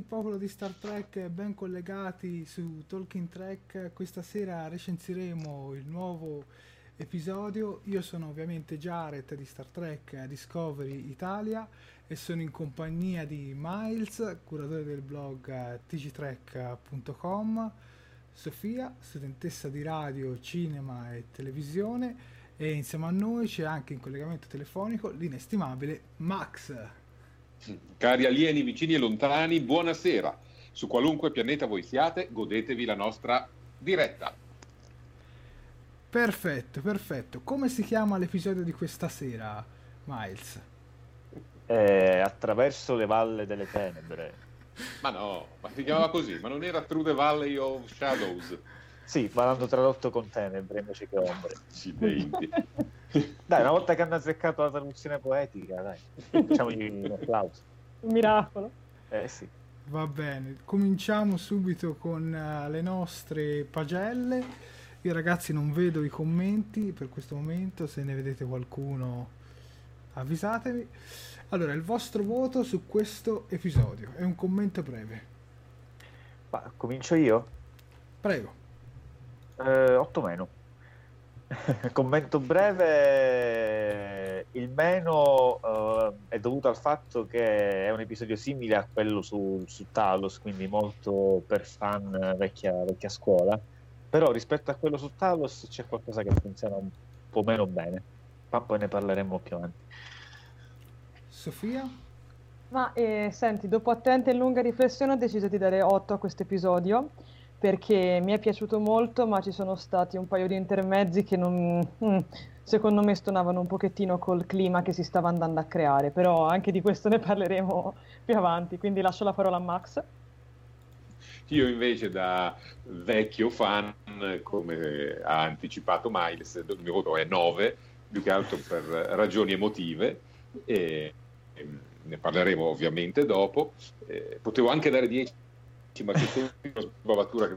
Tutti, popolo di Star Trek, ben collegati su Talking Trek. Questa sera recensiremo il nuovo episodio. Io sono ovviamente Jared di Star Trek Discovery Italia e sono in compagnia di Miles, curatore del blog tgtrek.com, Sofia, studentessa di radio, cinema e televisione e insieme a noi c'è anche in collegamento telefonico l'inestimabile Max. Cari alieni vicini e lontani, buonasera. Su qualunque pianeta voi siate, godetevi la nostra diretta. Perfetto, perfetto. Come si chiama l'episodio di questa sera, Miles? Eh, attraverso le valle delle tenebre. Ma no, ma si chiamava così, ma non era Through the Valley of Shadows. Sì, ma l'hanno tradotto con tenebre invece che ombre. Accidenti. Dai, una volta che hanno azzeccato la traduzione poetica, dai, facciamogli un applauso. Un miracolo. Eh sì. Va bene, cominciamo subito con uh, le nostre pagelle. Io ragazzi non vedo i commenti per questo momento, se ne vedete qualcuno avvisatemi. Allora, il vostro voto su questo episodio è un commento breve. Ma comincio io? Prego. Eh, 8 meno. Commento breve, il meno uh, è dovuto al fatto che è un episodio simile a quello su, su Talos, quindi molto per fan vecchia, vecchia scuola, però rispetto a quello su Talos c'è qualcosa che funziona un po' meno bene, ma poi ne parleremo più avanti. Sofia? Ma eh, senti, dopo attenta e lunga riflessione ho deciso di dare 8 a questo episodio perché mi è piaciuto molto, ma ci sono stati un paio di intermezzi che non, mm, secondo me stonavano un pochettino col clima che si stava andando a creare, però anche di questo ne parleremo più avanti, quindi lascio la parola a Max. Io invece da vecchio fan, come ha anticipato Miles, il mio voto è 9, più che altro per ragioni emotive, e, e ne parleremo ovviamente dopo. Eh, potevo anche dare 10 ma una sbavatura che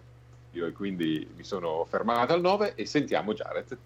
io e quindi mi sono fermato al 9 e sentiamo Jared.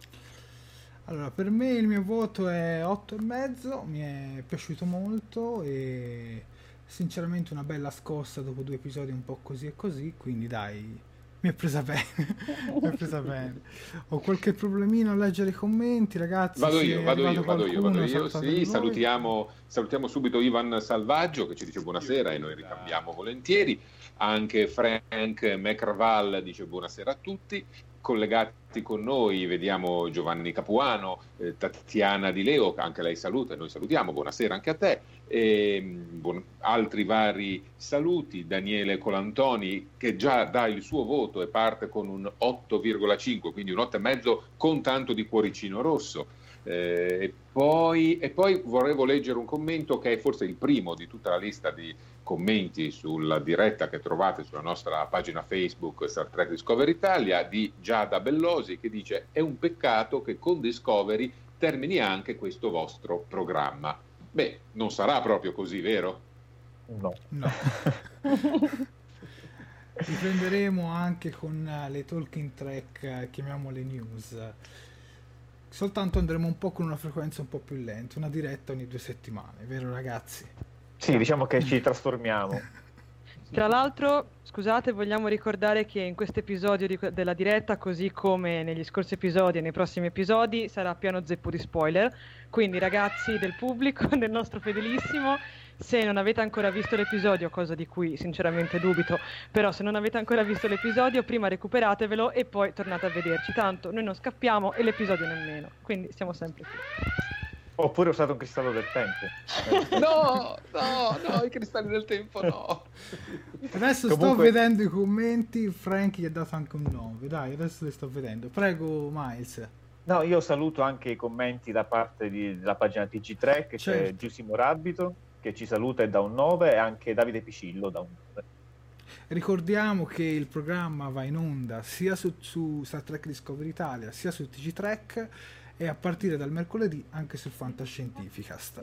Allora, per me il mio voto è 8,5, mi è piaciuto molto e sinceramente una bella scossa dopo due episodi un po' così e così, quindi dai, mi mi è presa bene. mi è presa bene. Ho qualche problemino a leggere i commenti, ragazzi. Vado io, vado io, vado io, vado io. Sì, salutiamo, salutiamo, subito Ivan Salvaggio che ci dice buonasera e noi ricambiamo volentieri. Anche Frank McRaval dice buonasera a tutti collegati con noi vediamo Giovanni Capuano, eh, Tatiana Di Leo, anche lei saluta, noi salutiamo, buonasera anche a te, e, buon, altri vari saluti, Daniele Colantoni che già dà il suo voto e parte con un 8,5, quindi un 8,5 con tanto di cuoricino rosso. Eh, e, poi, e poi volevo leggere un commento che è forse il primo di tutta la lista di commenti sulla diretta che trovate sulla nostra pagina Facebook Star Trek Discovery Italia di Giada Bellosi che dice è un peccato che con Discovery termini anche questo vostro programma. Beh, non sarà proprio così, vero? No. no. Riprenderemo anche con eh, le talking track, eh, chiamiamole news. Soltanto andremo un po' con una frequenza un po' più lenta, una diretta ogni due settimane, vero ragazzi? Sì, diciamo che ci trasformiamo. Tra l'altro, scusate, vogliamo ricordare che in questo episodio di, della diretta, così come negli scorsi episodi e nei prossimi episodi, sarà pieno zeppo di spoiler. Quindi, ragazzi del pubblico, del nostro fedelissimo, se non avete ancora visto l'episodio, cosa di cui sinceramente dubito, però se non avete ancora visto l'episodio, prima recuperatevelo e poi tornate a vederci. Tanto noi non scappiamo e l'episodio nemmeno. Quindi siamo sempre qui. Oppure usate un cristallo del tempo. no, no, no, i cristalli del tempo no. Adesso Comunque... sto vedendo i commenti, Frank gli ha dato anche un 9, dai, adesso li sto vedendo. Prego Miles. No, io saluto anche i commenti da parte di, della pagina TG3, che certo. c'è Giusimo Rabbito, che ci saluta e dà un 9, e anche Davide Picillo da un 9. Ricordiamo che il programma va in onda sia su, su Star Trek Discovery Italia, sia su TG Trek e a partire dal mercoledì anche su Fantascientificast.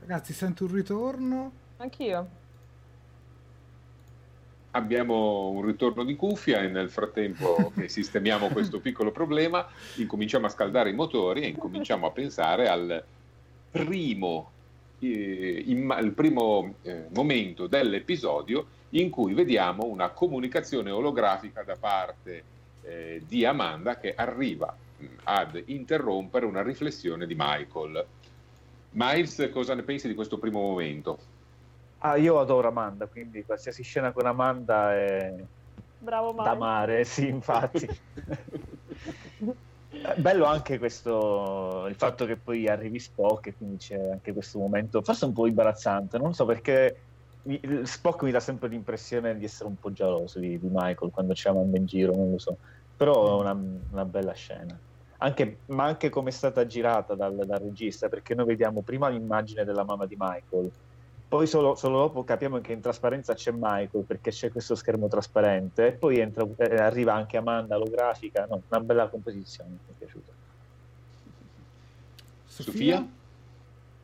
Ragazzi, sento un ritorno. Anch'io. Abbiamo un ritorno di cuffia e nel frattempo che sistemiamo questo piccolo problema incominciamo a scaldare i motori e incominciamo a pensare al primo, eh, in, il primo eh, momento dell'episodio in cui vediamo una comunicazione olografica da parte eh, di Amanda che arriva mh, ad interrompere una riflessione di Michael. Miles, cosa ne pensi di questo primo momento? Ah, io adoro Amanda, quindi qualsiasi scena con Amanda è Bravo da mare, sì, infatti. Bello anche questo, il fatto che poi arrivi Spock e quindi c'è anche questo momento, forse un po' imbarazzante, non so perché Spock mi dà sempre l'impressione di essere un po' geloso di, di Michael quando ci manda in giro, non lo so. Però è una, una bella scena. Anche, ma anche come è stata girata dal, dal, regista, perché noi vediamo prima l'immagine della mamma di Michael, poi solo, solo, dopo capiamo che in trasparenza c'è Michael perché c'è questo schermo trasparente, e poi entra, eh, arriva anche Amanda olografica. No, una bella composizione, mi è piaciuta. Sofia?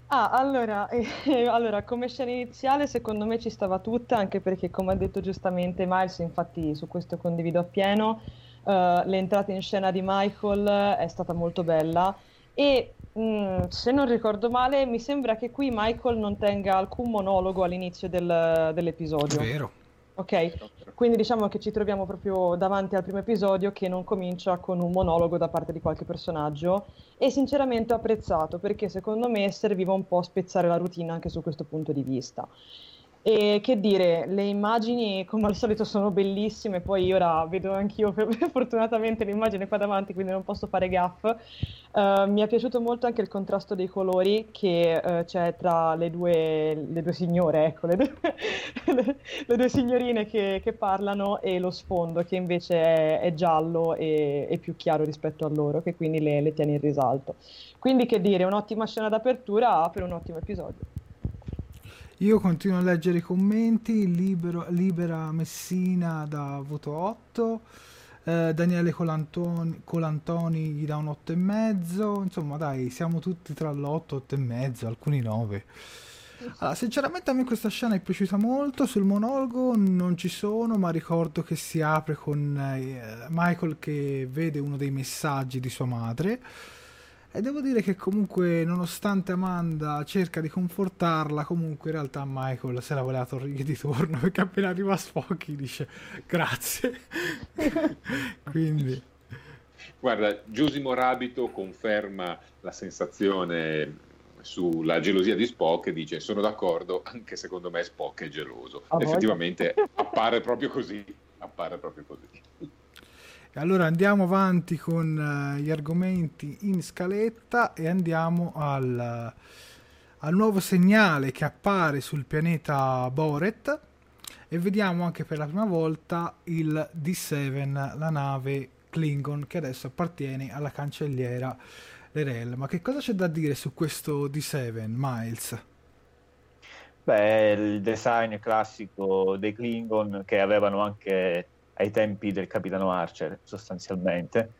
Ah, allora, eh, allora, come scena iniziale secondo me ci stava tutta, anche perché come ha detto giustamente Miles, infatti su questo condivido appieno, uh, l'entrata in scena di Michael è stata molto bella e mh, mm, se non ricordo male mi sembra che qui Michael non tenga alcun monologo all'inizio del, dell'episodio. Vero. Ok, quindi diciamo che ci troviamo proprio davanti al primo episodio che non comincia con un monologo da parte di qualche personaggio e sinceramente ho apprezzato perché secondo me serviva un po' a spezzare la routine anche su questo punto di vista. E che dire, le immagini come al solito sono bellissime, poi ora vedo anch'io fortunatamente l'immagine qua davanti, quindi non posso fare gaff. Uh, mi è piaciuto molto anche il contrasto dei colori che uh, c'è tra le due, le due signore, ecco, le due, le due signorine che, che, parlano e lo sfondo che invece è, è giallo e, e, più chiaro rispetto a loro, che quindi le, le tiene in risalto. Quindi che dire, un'ottima scena d'apertura per un ottimo episodio. Io continuo a leggere i commenti, libero, Libera Messina da voto 8, eh, Daniele Colantoni, Colantoni gli dà un 8,5, insomma dai, siamo tutti tra l'8 e 8,5, alcuni 9. Allora, sinceramente a me questa scena è piaciuta molto, sul monologo non ci sono, ma ricordo che si apre con eh, Michael che vede uno dei messaggi di sua madre E devo dire che comunque, nonostante Amanda cerca di confortarla, comunque in realtà Michael se la voleva tornare di torno perché appena arriva Spocky dice grazie. Quindi... Guarda, Giusimo Rabito conferma la sensazione sulla gelosia di Spock e dice sono d'accordo, anche secondo me Spock è geloso. Ah, Effettivamente appare proprio così, appare proprio così. Allora andiamo avanti con uh, gli argomenti in scaletta e andiamo al, al, nuovo segnale che appare sul pianeta Boret e vediamo anche per la prima volta il D7, la nave Klingon che adesso appartiene alla cancelliera Lerel. Ma che cosa c'è da dire su questo D7, Miles? Beh, il design classico dei Klingon che avevano anche ai tempi del capitano Archer, sostanzialmente.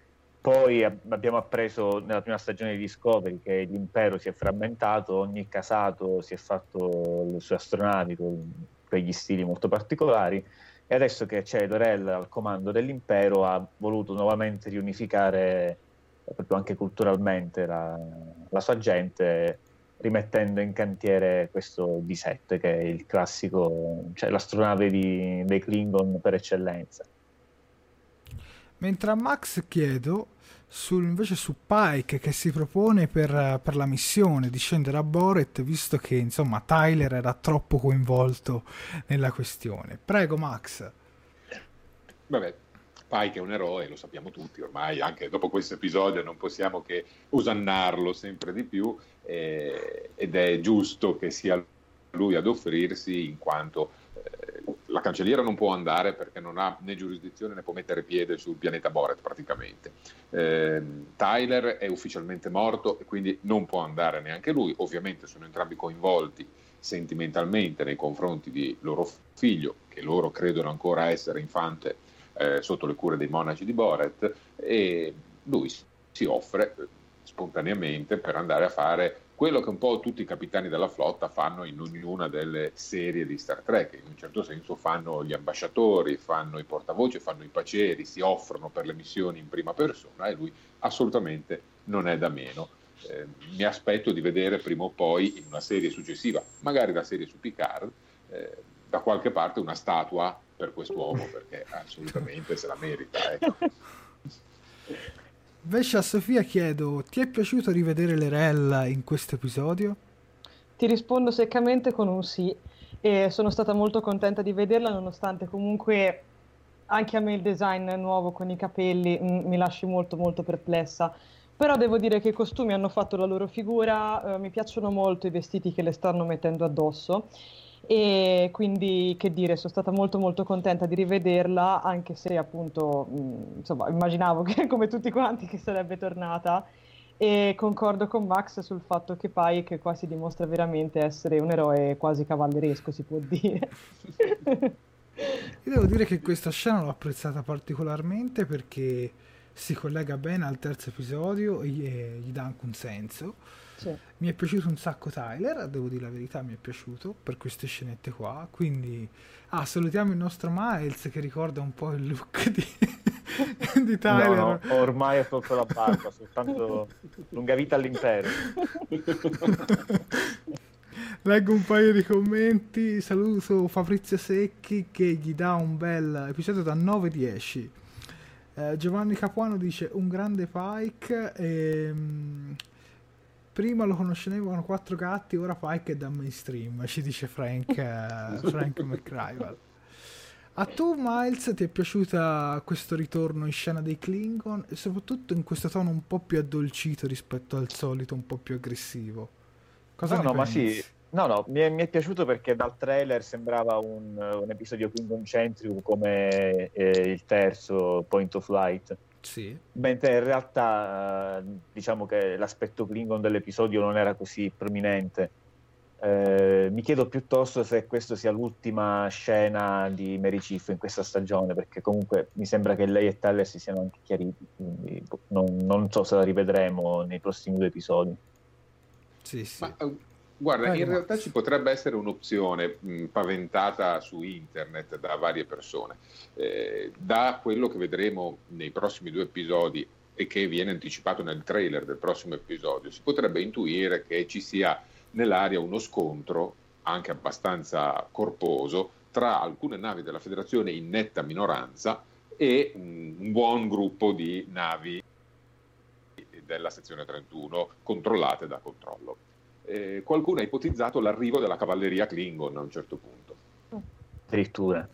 Poi abbiamo appreso nella prima stagione di Discovery che l'impero si è frammentato, ogni casato si è fatto le sue astronavi con quegli stili molto particolari e adesso che c'è Lorel al comando dell'impero ha voluto nuovamente riunificare proprio anche culturalmente la, la sua gente rimettendo in cantiere questo D7 che è il classico, cioè l'astronave di, dei Klingon per eccellenza. Mentre a Max chiedo sul, invece su Pike che si propone per, per, la missione di scendere a Boret visto che insomma Tyler era troppo coinvolto nella questione. Prego Max. Vabbè, Pike è un eroe, lo sappiamo tutti ormai, anche dopo questo episodio non possiamo che osannarlo sempre di più eh, ed è giusto che sia lui ad offrirsi in quanto eh, la cancelliera non può andare perché non ha né giurisdizione né può mettere piede sul pianeta Boret praticamente. Eh, Tyler è ufficialmente morto e quindi non può andare neanche lui, ovviamente sono entrambi coinvolti sentimentalmente nei confronti di loro figlio, che loro credono ancora essere infante eh, sotto le cure dei monaci di Boret e lui si offre spontaneamente per andare a fare quello che un po' tutti i capitani della flotta fanno in ognuna delle serie di Star Trek, in un certo senso fanno gli ambasciatori, fanno i portavoce, fanno i paceri, si offrono per le missioni in prima persona e lui assolutamente non è da meno. Eh, mi aspetto di vedere prima o poi in una serie successiva, magari la serie su Picard, eh, da qualche parte una statua per quest'uomo perché assolutamente se la merita. Ecco. Invece a Sofia chiedo, ti è piaciuto rivedere Lerella in questo episodio? Ti rispondo seccamente con un sì e sono stata molto contenta di vederla nonostante comunque anche a me il design nuovo con i capelli m- mm, mi lasci molto molto perplessa. Però devo dire che i costumi hanno fatto la loro figura, eh, mi piacciono molto i vestiti che le stanno mettendo addosso e quindi che dire, sono stata molto molto contenta di rivederla anche se appunto mh, insomma immaginavo che come tutti quanti che sarebbe tornata. E concordo con Max sul fatto che Pike qua si dimostra veramente essere un eroe quasi cavalleresco si può dire. Io devo dire che questa scena l'ho apprezzata particolarmente perché si collega bene al terzo episodio e gli dà anche un senso sì. Mi è piaciuto un sacco Tyler, devo dire la verità, mi è piaciuto per queste scenette qua. Quindi, ah, salutiamo il nostro Miles che ricorda un po' il look di, di Tyler. No, no, ormai è sotto la barba, soltanto lunga vita all'impero. Leggo un paio di commenti. Saluto Fabrizio Secchi che gli dà un bel episodio da 9-10. Eh, Giovanni Capuano dice un grande Pike. Ehm, prima lo conoscevano quattro gatti, ora Pike è da mainstream, ci dice Frank, uh, Frank McRival. A tu, Miles, ti è piaciuta questo ritorno in scena dei Klingon e soprattutto in questo tono un po' più addolcito rispetto al solito, un po' più aggressivo? Cosa no, no, pensi? ma sì. No, no, mi è, mi è, piaciuto perché dal trailer sembrava un, un episodio Klingon centrico come eh, il terzo Point of Light sì. Mentre in realtà diciamo che l'aspetto Klingon dell'episodio non era così prominente. Eh, mi chiedo piuttosto se questa sia l'ultima scena di Mary Chief in questa stagione, perché comunque mi sembra che lei e Tyler si siano anche chiariti, quindi boh, non, non so se la rivedremo nei prossimi due episodi. Sì, sì. Ma, uh, Guarda, in realtà ci potrebbe essere un'opzione mh, paventata su internet da varie persone. Eh, da quello che vedremo nei prossimi due episodi e che viene anticipato nel trailer del prossimo episodio, si potrebbe intuire che ci sia nell'aria uno scontro anche abbastanza corposo tra alcune navi della Federazione in netta minoranza e un buon gruppo di navi della sezione 31 controllate da controllo. Eh, qualcuno ha ipotizzato l'arrivo della cavalleria Klingon a un certo punto. Addirittura.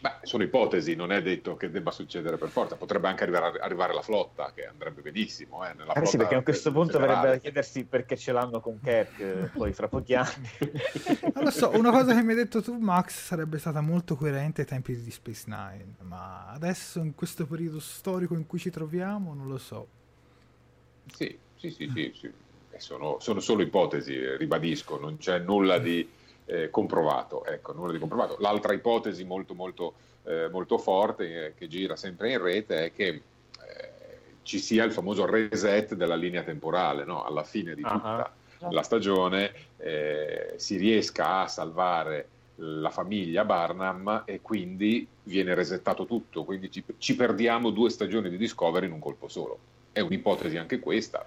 Beh, sono ipotesi, non è detto che debba succedere per forza, potrebbe anche arrivare, arrivare la flotta, che andrebbe benissimo. Eh, eh sì, perché a questo punto generale. verrebbe da chiedersi perché ce l'hanno con Kirk eh, poi fra pochi anni. non lo so, una cosa che mi hai detto tu, Max, sarebbe stata molto coerente ai tempi di Space Nine, ma adesso, in questo periodo storico in cui ci troviamo, non lo so. Sì, sì, sì, sì, sì. Sono, sono solo ipotesi, ribadisco, non c'è nulla di eh, comprovato. Ecco, nulla di comprovato. L'altra ipotesi molto, molto, eh, molto forte eh, che gira sempre in rete è che eh, ci sia il famoso reset della linea temporale, no? alla fine di tutta uh-huh. la stagione eh, si riesca a salvare la famiglia Barnum e quindi viene resettato tutto, quindi ci, ci, perdiamo due stagioni di Discovery in un colpo solo. È un'ipotesi anche questa,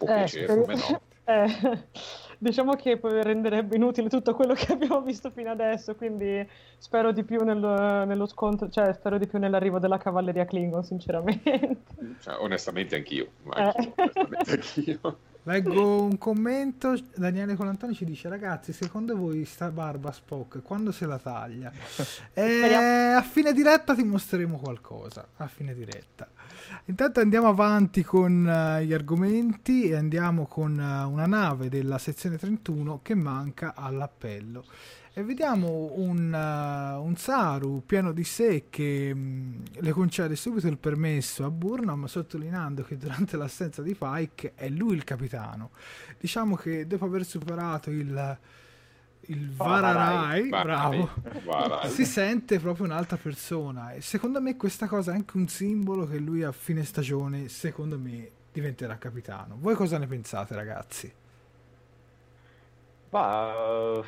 può eh, piacere come no. Eh, diciamo che renderebbe inutile tutto quello che abbiamo visto fino adesso, quindi spero di più nello, nello scontro, cioè spero di più nell'arrivo della cavalleria Klingon, sinceramente. Cioè, onestamente anch'io, anch'io, eh. onestamente anch'io. Leggo un commento, Daniele Colantoni ci dice ragazzi secondo voi sta barba Spock quando se la taglia? E a fine diretta ti mostreremo qualcosa, a fine diretta. Intanto andiamo avanti con uh, gli argomenti e andiamo con uh, una nave della sezione 31 che manca all'appello. E vediamo un, uh, un Saru pieno di sé che um, le concede subito il permesso a Burnham, sottolineando che durante l'assenza di Pike è lui il capitano. Diciamo che dopo aver superato il il Vararai, bravo, Varai. si sente proprio un'altra persona e secondo me questa cosa è anche un simbolo che lui a fine stagione, secondo me, diventerà capitano. Voi cosa ne pensate ragazzi? Ma, uh,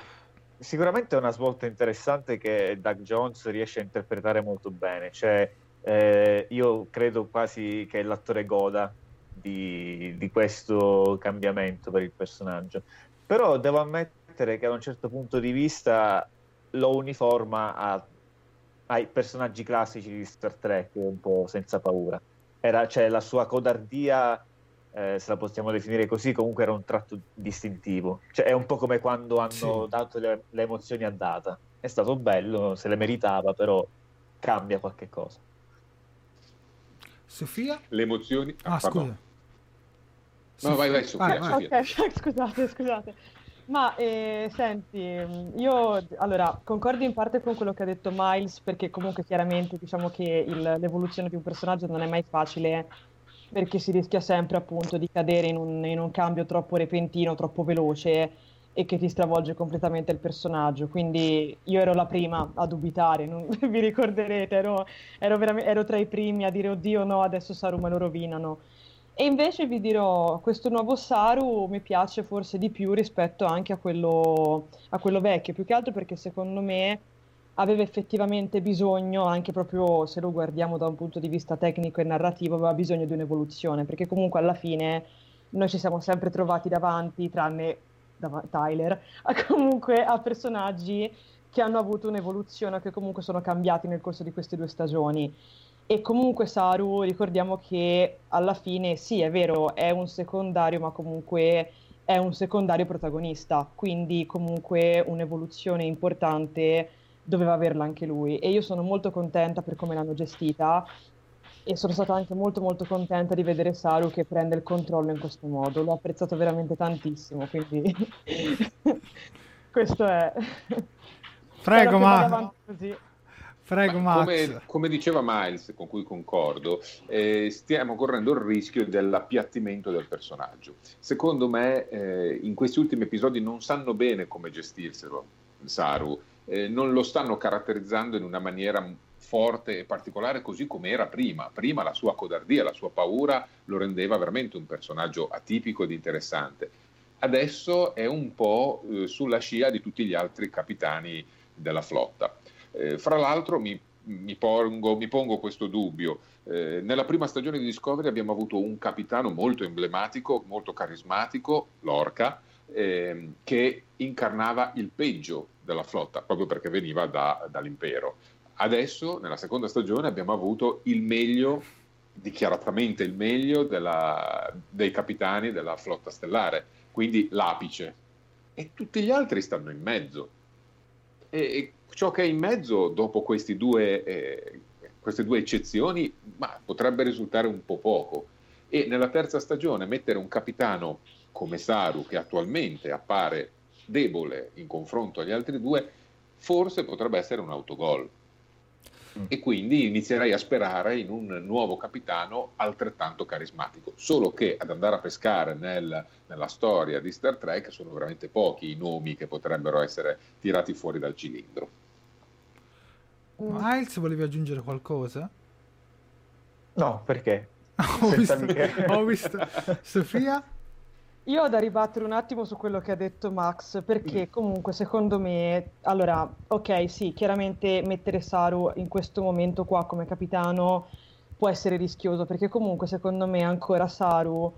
sicuramente è una svolta interessante che Doug Jones riesce a interpretare molto bene, cioè eh, io credo quasi che l'attore goda di, di questo cambiamento per il personaggio, però devo ammettere che da un certo punto di vista lo uniforma a, ai personaggi classici di Star Trek un po' senza paura. Era, cioè, la sua codardia, eh, se la possiamo definire così, comunque era un tratto distintivo. Cioè, è un po' come quando hanno sì. dato le, le, emozioni a Data. È stato bello, se le meritava, però cambia qualche cosa. Sofia? Le emozioni... Ah, scusa. No, vai, vai, Sofia. Vai, vai. Sofia. Ok, scusate, scusate. Ma eh, senti, io allora concordo in parte con quello che ha detto Miles, perché comunque chiaramente diciamo che il, l'evoluzione di un personaggio non è mai facile, perché si rischia sempre appunto di cadere in un, in un cambio troppo repentino, troppo veloce e che ti stravolge completamente il personaggio. Quindi io ero la prima a dubitare, non vi ricorderete, ero, ero, ero tra i primi a dire oddio no, adesso Saru me lo rovinano. E invece vi dirò, questo nuovo Saru mi piace forse di più rispetto anche a quello, a quello vecchio, più che altro perché secondo me aveva effettivamente bisogno, anche proprio se lo guardiamo da un punto di vista tecnico e narrativo, aveva bisogno di un'evoluzione, perché comunque alla fine noi ci siamo sempre trovati davanti, tranne dav- Tyler, a comunque a personaggi che hanno avuto un'evoluzione, che comunque sono cambiati nel corso di queste due stagioni. E comunque Saru, ricordiamo che alla fine sì, è vero, è un secondario, ma comunque è un secondario protagonista, quindi comunque un'evoluzione importante doveva averla anche lui. E io sono molto contenta per come l'hanno gestita e sono stata anche molto molto contenta di vedere Saru che prende il controllo in questo modo. L'ho apprezzato veramente tantissimo, quindi questo è... Prego, ma... Prego, Max. Come, come, diceva Miles, con cui concordo, eh, stiamo correndo il rischio dell'appiattimento del personaggio. Secondo me, eh, in questi ultimi episodi non sanno bene come gestirselo, Saru, eh, non lo stanno caratterizzando in una maniera forte e particolare così come era prima. Prima la sua codardia, la sua paura lo rendeva veramente un personaggio atipico ed interessante. Adesso è un po' eh, sulla scia di tutti gli altri capitani della flotta. Eh, fra l'altro mi mi pongo, mi pongo questo dubbio. Eh, nella prima stagione di Discovery abbiamo avuto un capitano molto emblematico, molto carismatico, Lorca, eh, che incarnava il peggio della flotta, proprio perché veniva da, dall'impero. Adesso, nella seconda stagione, abbiamo avuto il meglio, dichiaratamente il meglio della, dei capitani della flotta stellare, quindi l'apice. E tutti gli altri stanno in mezzo. E, e ciò che è in mezzo, dopo due, eh, queste due eccezioni, potrebbe risultare un po' poco. E nella terza stagione mettere un capitano come Saru, che attualmente appare debole in confronto agli altri due, forse potrebbe essere un autogol. Mm. E quindi inizierei a sperare in un nuovo capitano altrettanto carismatico. Solo che ad andare a pescare nel, nella storia di Star Trek sono veramente pochi i nomi che potrebbero essere tirati fuori dal cilindro. Miles, volevi aggiungere qualcosa? No, perché? ho, visto, ho visto. Sofia? Io ho da ribattere un attimo su quello che ha detto Max, perché mm. comunque secondo me, allora, ok, sì, chiaramente mettere Saru in questo momento qua come capitano può essere rischioso, perché comunque secondo me ancora Saru,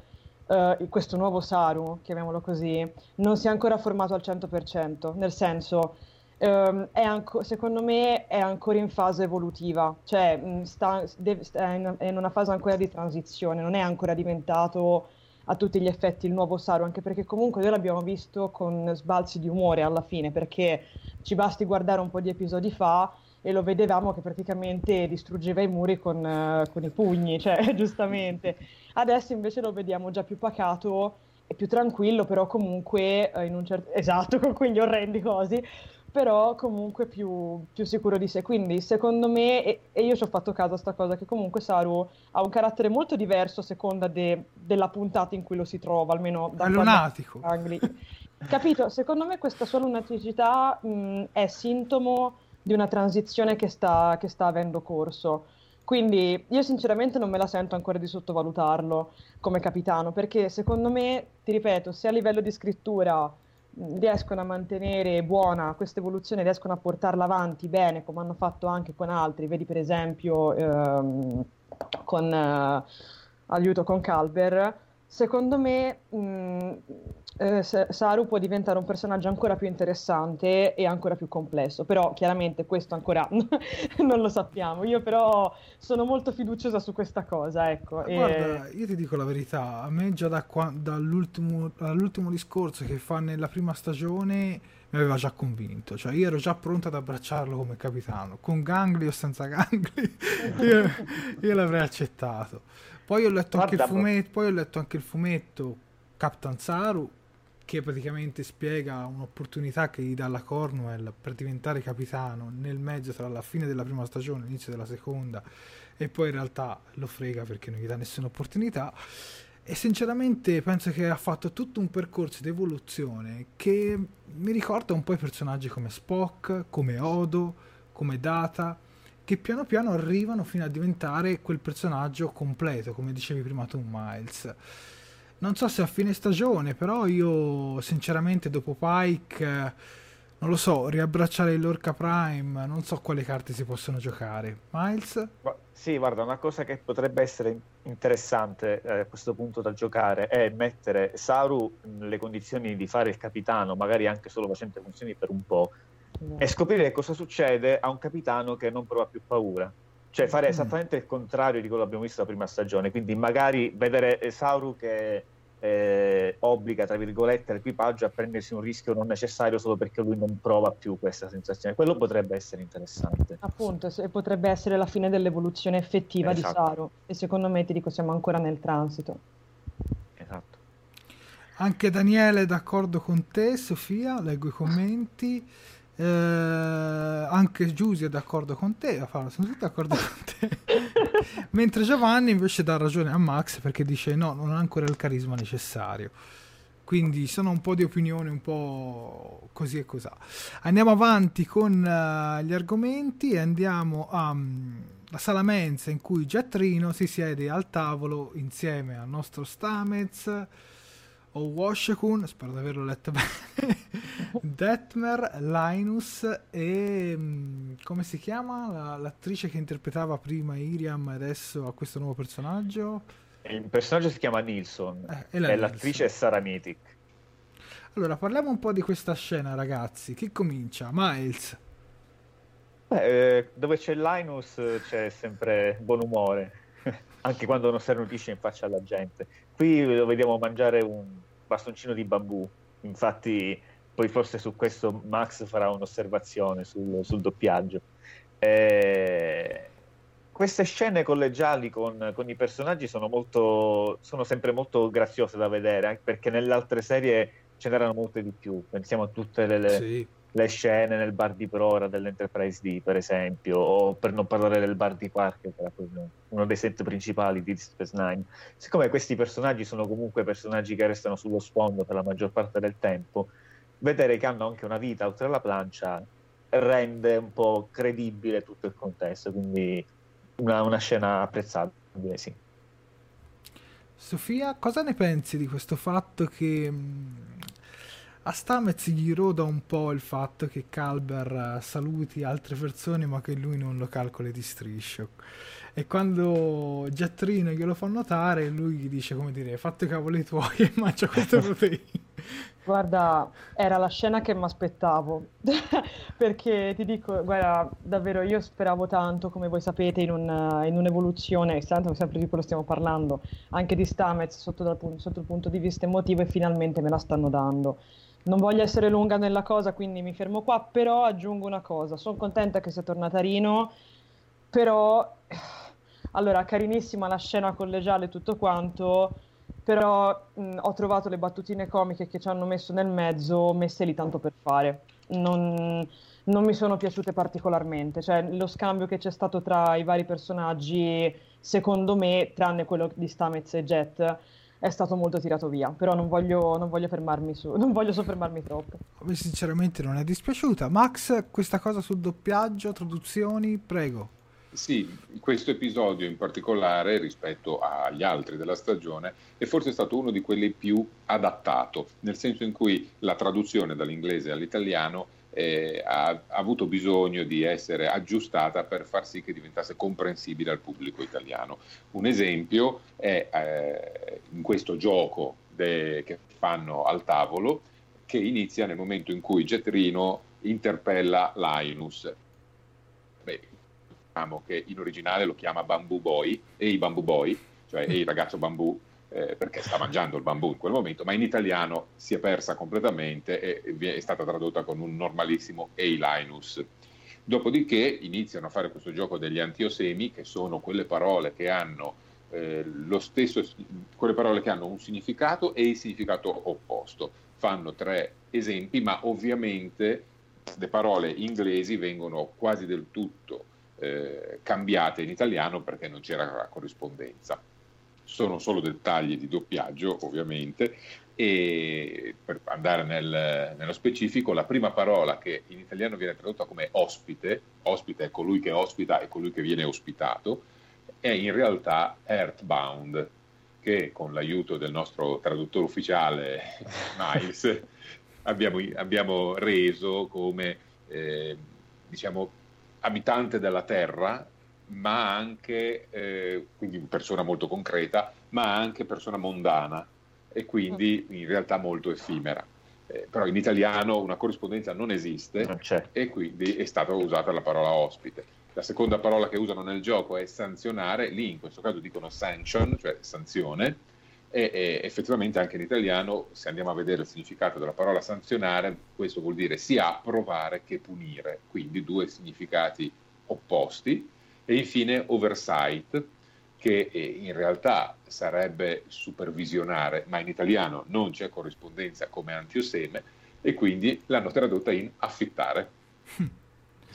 uh, questo nuovo Saru, chiamiamolo così, non si è ancora formato al 100%, nel senso, è anco, secondo me è ancora in fase evolutiva, cioè mm, sta, deve, sta in, è in una fase ancora di transizione, non è ancora diventato a tutti gli effetti il nuovo Saru, anche perché comunque noi l'abbiamo visto con sbalzi di umore alla fine, perché ci basti guardare un po' di episodi fa e lo vedevamo che praticamente distruggeva i muri con, uh, con i pugni, cioè giustamente. Adesso invece lo vediamo già più pacato e più tranquillo, però comunque uh, in un certo... esatto, con quegli orrendi cosi, però comunque più, più, sicuro di sé. Quindi secondo me, e, e io ci ho fatto caso a questa cosa, che comunque Saru ha un carattere molto diverso a seconda de, della puntata in cui lo si trova, almeno da... Lunatico. Capito? Secondo me questa sua lunaticità mh, è sintomo di una transizione che sta, che sta avendo corso. Quindi io sinceramente non me la sento ancora di sottovalutarlo come capitano, perché secondo me, ti ripeto, se a livello di scrittura riescono a mantenere buona questa evoluzione, riescono a portarla avanti bene, come hanno fatto anche con altri, vedi per esempio ehm, con eh, aiuto con Calber, secondo me mh, eh, Saru può diventare un personaggio ancora più interessante e ancora più complesso, però chiaramente questo ancora non lo sappiamo. Io però sono molto fiduciosa su questa cosa, ecco. E... Guarda, io ti dico la verità, a me già da qua, dall'ultimo, dall'ultimo discorso che fa nella prima stagione mi aveva già convinto, cioè io ero già pronto ad abbracciarlo come capitano, con gangli o senza gangli, io, io l'avrei accettato. Poi ho, letto anche il fumetto, poi ho letto anche il fumetto Captain Saru che praticamente spiega un'opportunità che gli dà la Cornwell per diventare capitano nel mezzo tra la fine della prima stagione e l'inizio della seconda e poi in realtà lo frega perché non gli dà nessuna opportunità. E sinceramente penso che ha fatto tutto un percorso di evoluzione che mi ricorda un po' i personaggi come Spock, come Odo, come Data che piano piano arrivano fino a diventare quel personaggio completo come dicevi prima tu Miles non so se a fine stagione, però io sinceramente dopo Pike, non lo so, riabbracciare il Lorca Prime, non so quale carte si possono giocare. Miles? Sì, guarda, una cosa che potrebbe essere interessante eh, a questo punto da giocare è mettere Saru nelle condizioni di fare il capitano, magari anche solo facendo funzioni per un po', no. e scoprire cosa succede a un capitano che non prova più paura. Cioè fare mm. esattamente il contrario di quello che abbiamo visto la prima stagione, quindi magari vedere Sauru che eh, obbliga, tra virgolette, l'equipaggio a prendersi un rischio non necessario solo perché lui non prova più questa sensazione. Quello potrebbe essere interessante. Appunto, potrebbe essere la fine dell'evoluzione effettiva esatto. di Saru. E secondo me, ti dico, siamo ancora nel transito. Esatto. Anche Daniele è d'accordo con te, Sofia, leggo i commenti. Eh, anche Giusy è d'accordo con te, sono tutti d'accordo con te. Mentre Giovanni invece dà ragione a Max perché dice no, non ha ancora il carisma necessario. Quindi sono un po' di opinioni un po' così e così. Andiamo avanti con uh, gli argomenti e andiamo alla um, sala mensa in cui Giatrino si siede al tavolo insieme al nostro Stamez o Washakun, spero di averlo letto bene, Detmer, Linus e mm, come si chiama la, l'attrice che interpretava prima Iriam e adesso ha questo nuovo personaggio? Il personaggio si chiama Nilsson Eh, e la l'attrice è Sara Mitic. Allora, parliamo un po' di questa scena, ragazzi. Chi comincia? Miles. Beh, eh, dove c'è Linus c'è sempre buon umore, anche quando non starnutisce in faccia alla gente. Qui lo vediamo mangiare un bastoncino di bambù, infatti poi forse su questo Max farà un'osservazione sul, sul doppiaggio. Eh, queste scene collegiali con, con i personaggi sono, molto, sono sempre molto graziose da vedere, anche perché nelle altre serie ce n'erano molte di più. Pensiamo a tutte le, Sì. Le scene nel bar di Prora dell'Enterprise D, per esempio, o per non parlare del bar di Quark, che era uno dei set principali di Deep Space Nine. Siccome questi personaggi sono comunque personaggi che restano sullo sfondo per la maggior parte del tempo, vedere che hanno anche una vita oltre la plancia rende un po' credibile tutto il contesto, quindi una, una scena apprezzabile, sì. Sofia, cosa ne pensi di questo fatto che a Stamez gli roda un po' il fatto che Calber eh, saluti altre persone ma che lui non lo calcoli di striscio? E quando Jettrino glielo fa notare, lui gli dice, come dire, fatto i cavoli tuoi e mangia queste proteine. Guarda, era la scena che mi aspettavo, perché ti dico, guarda, davvero io speravo tanto, come voi sapete, in, un- in un'evoluzione, tanto sempre di quello stiamo parlando, anche di Stamez sotto, dal sotto il punto di vista emotivo e finalmente me la stanno dando. Non voglio essere lunga nella cosa, quindi mi fermo qua, però aggiungo una cosa, sono contenta che sia tornata Rino, però, allora, carinissima la scena collegiale e tutto quanto, però mh, ho trovato le battutine comiche che ci hanno messo nel mezzo messe lì tanto per fare. Non, non mi sono piaciute particolarmente, cioè lo scambio che c'è stato tra i vari personaggi, secondo me, tranne quello di Stamez e Jet, è stato molto tirato via, però non voglio, non voglio fermarmi su, non voglio soffermarmi troppo. A me sinceramente non è dispiaciuta. Max, questa cosa sul doppiaggio, traduzioni, prego. Sì, questo episodio in particolare rispetto agli altri della stagione è forse stato uno di quelli più adattato, nel senso in cui la traduzione dall'inglese all'italiano eh, ha, ha avuto bisogno di essere aggiustata per far sì che diventasse comprensibile al pubblico italiano. Un esempio è eh, in questo gioco de- che fanno al tavolo che inizia nel momento in cui Getrino interpella Linus. Beh, diciamo che in originale lo chiama Bamboo Boy, e i Bamboo Boy, cioè e il ragazzo bambù, eh, perché sta mangiando il bambù in quel momento, ma in italiano si è persa completamente e è stata tradotta con un normalissimo Ei Linus. Dopodiché iniziano a fare questo gioco degli antiosemi, che sono quelle parole che hanno eh, lo stesso, quelle parole che hanno un significato e il significato opposto. Fanno tre esempi, ma ovviamente le parole inglesi vengono quasi del tutto eh, cambiate in italiano perché non c'era corrispondenza. Sono solo dettagli di doppiaggio, ovviamente, e per andare nel- nello specifico, la prima parola che in italiano viene tradotta come ospite, ospite è colui che ospita e colui che viene ospitato, è in realtà earthbound, che con l'aiuto del nostro traduttore ufficiale Miles abbiamo, abbiamo reso come eh, diciamo abitante della terra, ma anche eh, quindi persona molto concreta, ma anche persona mondana e quindi in realtà molto effimera. Eh, però in italiano una corrispondenza non esiste Non c'è. e quindi è stata usata la parola ospite. La seconda parola che usano nel gioco è sanzionare, lì in questo caso dicono sanction, cioè sanzione, e, e effettivamente anche in italiano, se andiamo a vedere il significato della parola sanzionare, questo vuol dire sia approvare che punire, quindi due significati opposti. E infine oversight, che eh, in realtà sarebbe supervisionare, ma in italiano non c'è corrispondenza come antioseme, e quindi l'hanno tradotta in affittare.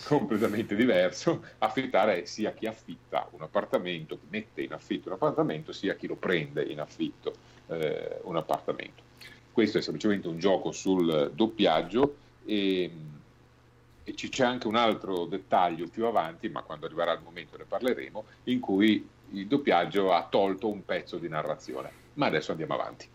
Completamente diverso, affittare sia chi affitta un appartamento, chi mette in affitto un appartamento, sia chi lo prende in affitto eh, un appartamento. Questo è semplicemente un gioco sul doppiaggio e, e ci c'è anche un altro dettaglio più avanti, ma quando arriverà il momento ne parleremo, in cui il doppiaggio ha tolto un pezzo di narrazione. Ma adesso andiamo avanti.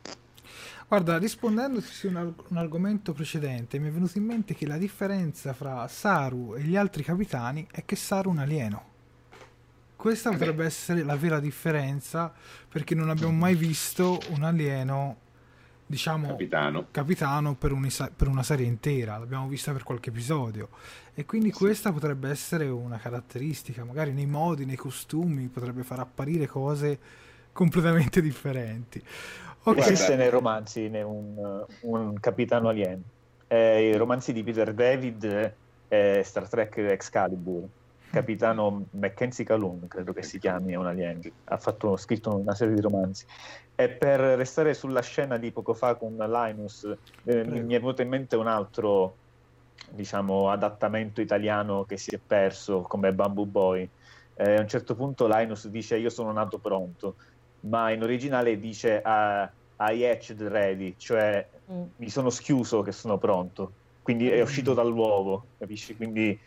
Guarda, rispondendo su un, un, argomento precedente, mi è venuto in mente che la differenza fra Saru e gli altri capitani è che Saru è un alieno. Questa potrebbe essere la vera differenza, perché non abbiamo mai visto un alieno, diciamo, capitano, capitano per, un, per, una serie intera. L'abbiamo vista per qualche episodio. E quindi sì. questa potrebbe essere una caratteristica, magari nei modi, nei costumi, potrebbe far apparire cose completamente differenti. Okay. Esiste nei romanzi né un, un, capitano alieno. Eh, I romanzi di Peter David e Star Trek Excalibur. Capitano Mackenzie Calhoun, credo che si chiami, è un alieno. Ha fatto, scritto una serie di romanzi. E per restare sulla scena di poco fa con Linus, eh, mi è venuto in mente un altro diciamo, adattamento italiano che si è perso come Bamboo Boy. Eh, a un certo punto Linus dice io sono nato pronto ma in originale dice uh, I hatched ready, cioè mm. mi sono schiuso che sono pronto, quindi è uscito mm. dall'uovo, capisci? Quindi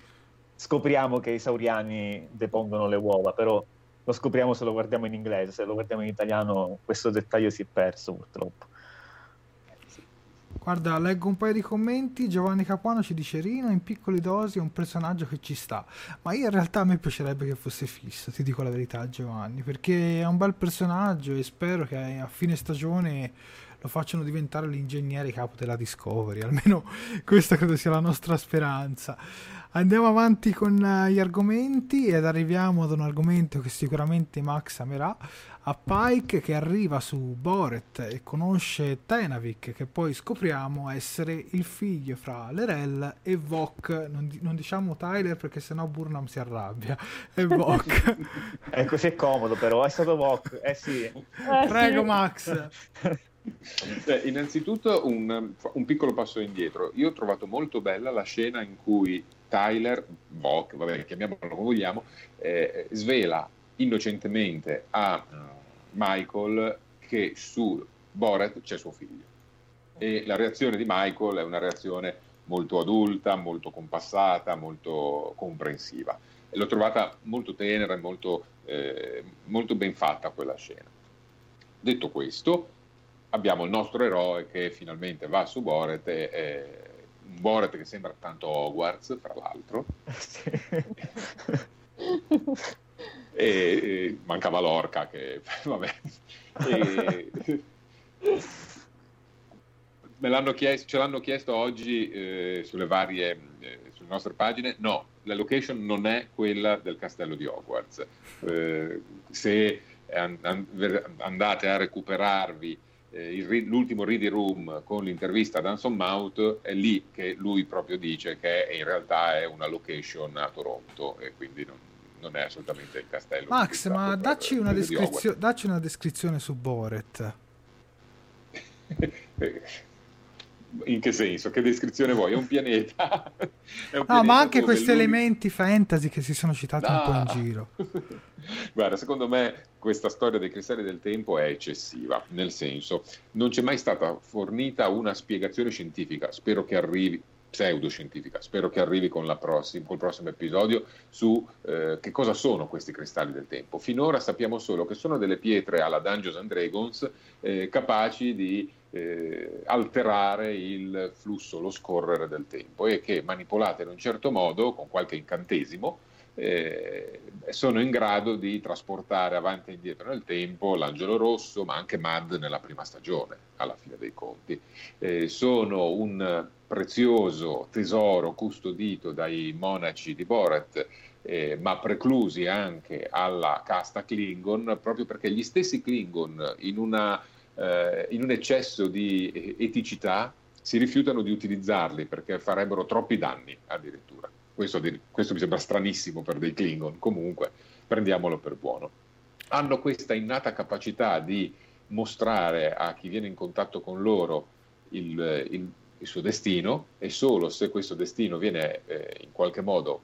scopriamo che i sauriani depongono le uova, però lo scopriamo se lo guardiamo in inglese, se lo guardiamo in italiano questo dettaglio si è perso purtroppo. Guarda, leggo un paio di commenti. Giovanni Capuano ci dice: Rino in piccole dosi è un personaggio che ci sta. Ma io in realtà a me piacerebbe che fosse fisso, ti dico la verità, Giovanni, perché è un bel personaggio e spero che a fine stagione lo facciano diventare l'ingegnere capo della Discovery. Almeno questa credo sia la nostra speranza. Andiamo avanti con uh, gli argomenti ed arriviamo ad un argomento che sicuramente Max amerà a Pike che arriva su Boret e conosce Tenavik che poi scopriamo essere il figlio fra Lerell e Vok. Non, non diciamo Tyler perché sennò Burnham si arrabbia. È Vok. È così comodo però è stato Vok eh sì. Eh, prego sì. Max. Beh, innanzitutto un, un, piccolo passo indietro. Io ho trovato molto bella la scena in cui Tyler, Vok, vabbè, chiamiamolo come vogliamo, eh, svela innocentemente a Michael che su Borat c'è suo figlio. E la reazione di Michael è una reazione molto adulta, molto compassata, molto comprensiva. E l'ho trovata molto tenera e molto, eh, molto ben fatta quella scena. Detto questo, abbiamo il nostro eroe che finalmente va su Borat e, e un Borat che sembra tanto Hogwarts, fra l'altro. e, e mancava l'orca che vabbè. E, me l'hanno chiesto, ce l'hanno chiesto oggi eh, sulle varie eh, sulle nostre pagine. No la location non è quella del castello di Hogwarts. Eh, se an- an- andate a recuperarvi eh, l'ultimo reading room con l'intervista ad Anson Mount è lì che lui proprio dice che in realtà è una location a Toronto e quindi non, non è assolutamente il castello. Max, ma dacci una, descrizio- dacci una, descrizione su Boret. In che senso? Che descrizione vuoi? È un pianeta. È un no, ma anche questi elementi fantasy che si sono citati no. un po' in giro. Guarda, secondo me questa storia dei cristalli del tempo è eccessiva, nel senso, non c'è mai stata fornita una spiegazione scientifica, spero che arrivi, pseudoscientifica. Spero che arrivi con prossim- col prossimo episodio su eh, che cosa sono questi cristalli del tempo. Finora sappiamo solo che sono delle pietre alla Dungeons and Dragons eh, capaci di eh, alterare il flusso, lo scorrere del tempo e che manipolate in un certo modo, con qualche incantesimo, eh, sono in grado di trasportare avanti e indietro nel tempo l'angelo rosso, ma anche Mad nella prima stagione, alla fine dei conti. Eh, sono un prezioso tesoro custodito dai monaci di Borat, eh, ma preclusi anche alla casta Klingon, proprio perché gli stessi Klingon, in, una, eh, in un eccesso di eticità, si rifiutano di utilizzarli perché farebbero troppi danni addirittura. Questo, questo mi sembra stranissimo per dei Klingon, comunque prendiamolo per buono. Hanno questa innata capacità di mostrare a chi viene in contatto con loro il, il, il suo destino e solo se questo destino viene eh, in qualche modo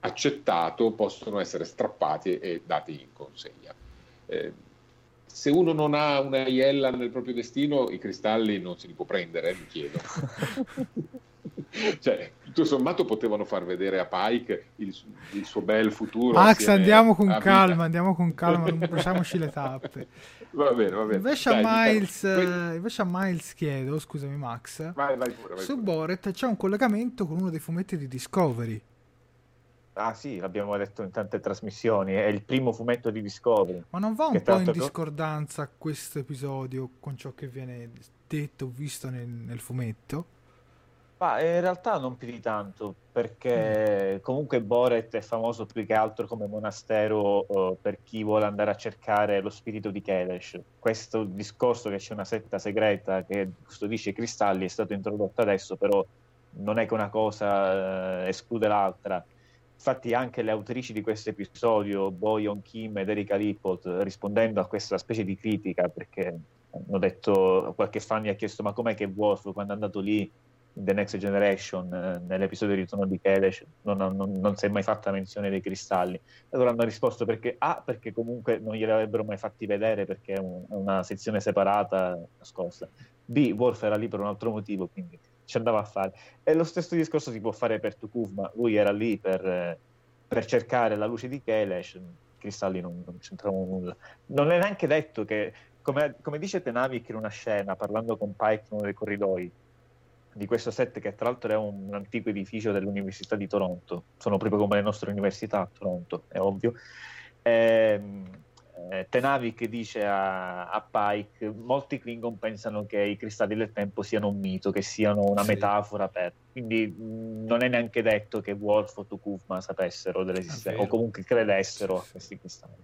accettato possono essere strappati e dati in consegna. Eh, se uno non ha una iella nel proprio destino, i cristalli non se li può prendere, mi chiedo. cioè, tutto sommato potevano far vedere a Pike il, il suo bel futuro. Max, andiamo con calma, andiamo con calma, non bruciamoci le tappe. Va bene, va bene. Invece, Dai, a Miles, eh, invece a Miles chiedo, scusami Max, vai, vai pure, vai su pure. Boret c'è un collegamento con uno dei fumetti di Discovery. Ah sì, l'abbiamo detto in tante trasmissioni, è il primo fumetto di Discovery. Ma non va un po' in discordanza questo episodio con ciò che viene detto o visto nel, nel fumetto? Ma in realtà non più di tanto, perché mm. comunque Boret è famoso più che altro come monastero uh, per chi vuole andare a cercare lo spirito di Kelesh. Questo discorso che c'è una setta segreta che custodisce i cristalli è stato introdotto adesso, però non è che una cosa uh, esclude l'altra. Infatti anche le autrici di questo episodio, Boyon Kim ed Erika Lippot, rispondendo a questa specie di critica, perché hanno detto, qualche fan mi ha chiesto ma com'è che Wolf quando è andato lì The Next Generation, eh, nell'episodio di Ritorno di Kelesh, non, non, non, si è mai fatta menzione dei cristalli. Allora hanno risposto perché A, perché comunque non glieli avrebbero mai fatti vedere perché è, un, una sezione separata nascosta. B, Wolf era lì per un altro motivo, quindi ci andava a fare. E lo stesso discorso si può fare per Tukuvma, lui era lì per, eh, per cercare la luce di Kelesh, i cristalli non, non c'entravano nulla. Non è neanche detto che, come, come dice Tenavik in una scena, parlando con Pike in uno dei corridoi, di questo set che tra l'altro è un antico edificio dell'Università di Toronto, sono proprio come le nostre università a Toronto, è ovvio. Ehm, eh, Tenavik dice a, a, Pike, molti Klingon pensano che i cristalli del tempo siano un mito, che siano una sì. metafora per... Quindi mh, non è neanche detto che Wolf o Tukufma sapessero dell'esistenza, o comunque credessero a questi cristalli.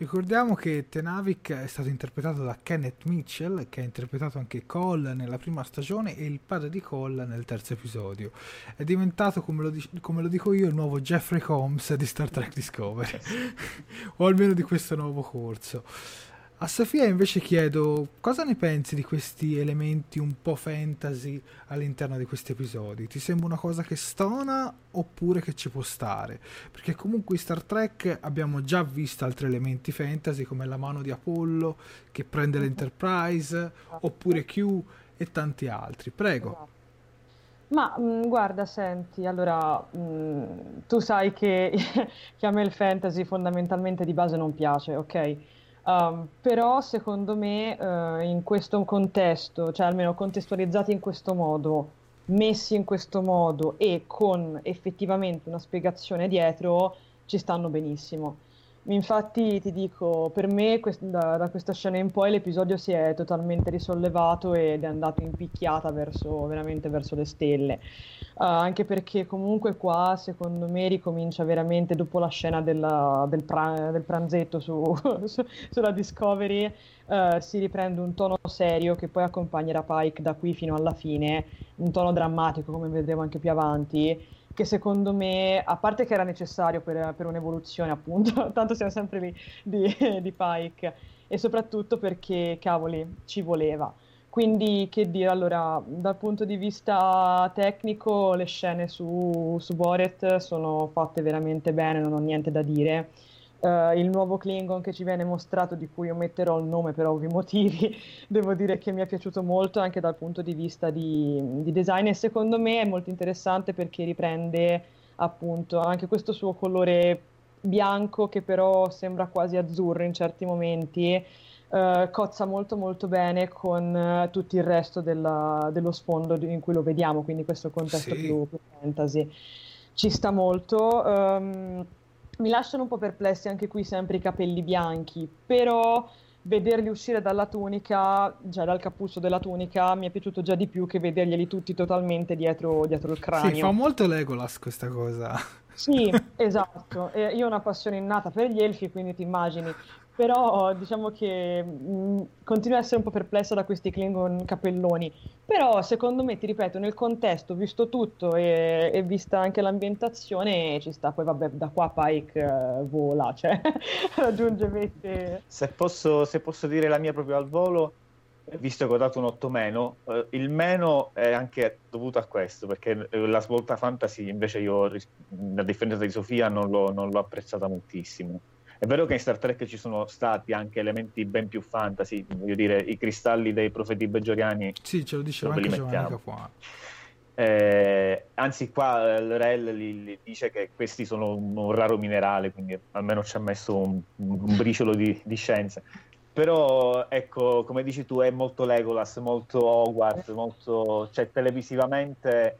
Ricordiamo che Tenavik è stato interpretato da Kenneth Mitchell, che ha interpretato anche Cole nella prima stagione e il padre di Cole nel terzo episodio. È diventato, come lo, dic- come lo dico io, il nuovo Jeffrey Holmes di Star Trek Discovery, o almeno di questo nuovo corso. A Sofia invece chiedo cosa ne pensi di questi elementi un po' fantasy all'interno di questi episodi? Ti sembra una cosa che stona oppure che ci può stare? Perché comunque in Star Trek abbiamo già visto altri elementi fantasy come la mano di Apollo che prende l'Enterprise oppure Q e tanti altri. Prego. Ma mh, mm, guarda, senti, allora mh, mm, tu sai che, che a me il fantasy fondamentalmente di base non piace, ok? Um, però secondo me uh, in questo contesto, cioè almeno contestualizzati in questo modo, messi in questo modo e con effettivamente una spiegazione dietro, ci stanno benissimo. Infatti ti dico, per me quest- da, da, questa scena in poi l'episodio si è totalmente risollevato ed è andato in picchiata verso, veramente verso le stelle. Uh, anche perché comunque qua secondo me ricomincia veramente dopo la scena della, del, pra- del, pranzetto su, su, sulla Discovery, uh, si riprende un tono serio che poi accompagnerà Pike da qui fino alla fine, un tono drammatico come vedremo anche più avanti che secondo me, a parte che era necessario per, per un'evoluzione, appunto, tanto siamo sempre lì di, di Pike, e soprattutto perché, cavoli, ci voleva. Quindi, che dire, allora, dal punto di vista tecnico, le scene su, su Boret sono fatte veramente bene, non ho niente da dire Uh, il nuovo Klingon che ci viene mostrato, di cui ometterò il nome per ovvi motivi, devo dire che mi è piaciuto molto anche dal punto di vista di, di, design e secondo me è molto interessante perché riprende appunto anche questo suo colore bianco che però sembra quasi azzurro in certi momenti. Uh, cozza molto molto bene con uh, tutto il resto della, dello sfondo in cui lo vediamo, quindi questo contesto sì. più, più, fantasy. Ci sta molto. Um, mi lasciano un po' perplessi anche qui sempre i capelli bianchi, però vederli uscire dalla tunica, già dal cappuccio della tunica, mi è piaciuto già di più che vederglieli tutti totalmente dietro, dietro il cranio. Sì, fa molto Legolas questa cosa. Sì, esatto. E io ho una passione innata per gli elfi, quindi ti immagini però diciamo che mh, mm, continuo a essere un po' perplessa da questi Klingon capelloni. Però secondo me, ti ripeto, nel contesto, visto tutto e, e vista anche l'ambientazione, ci sta. Poi vabbè, da qua Pike uh, vola, cioè raggiunge vette... Se posso, se posso dire la mia proprio al volo, visto che ho dato un 8 meno, eh, il meno è anche dovuto a questo, perché eh, la svolta fantasy invece io, a differenza di Sofia, non l'ho, non l'ho apprezzata moltissimo è vero che in Star Trek ci sono stati anche elementi ben più fantasy, voglio dire, i cristalli dei profeti beggioriani. Sì, ce lo diceva anche Giovanni qua. Eh, anzi, qua eh, Lorel gli, gli dice che questi sono un, un, raro minerale, quindi almeno ci ha messo un, un briciolo di, di, scienza. Però, ecco, come dici tu, è molto Legolas, molto Hogwarts, molto, cioè televisivamente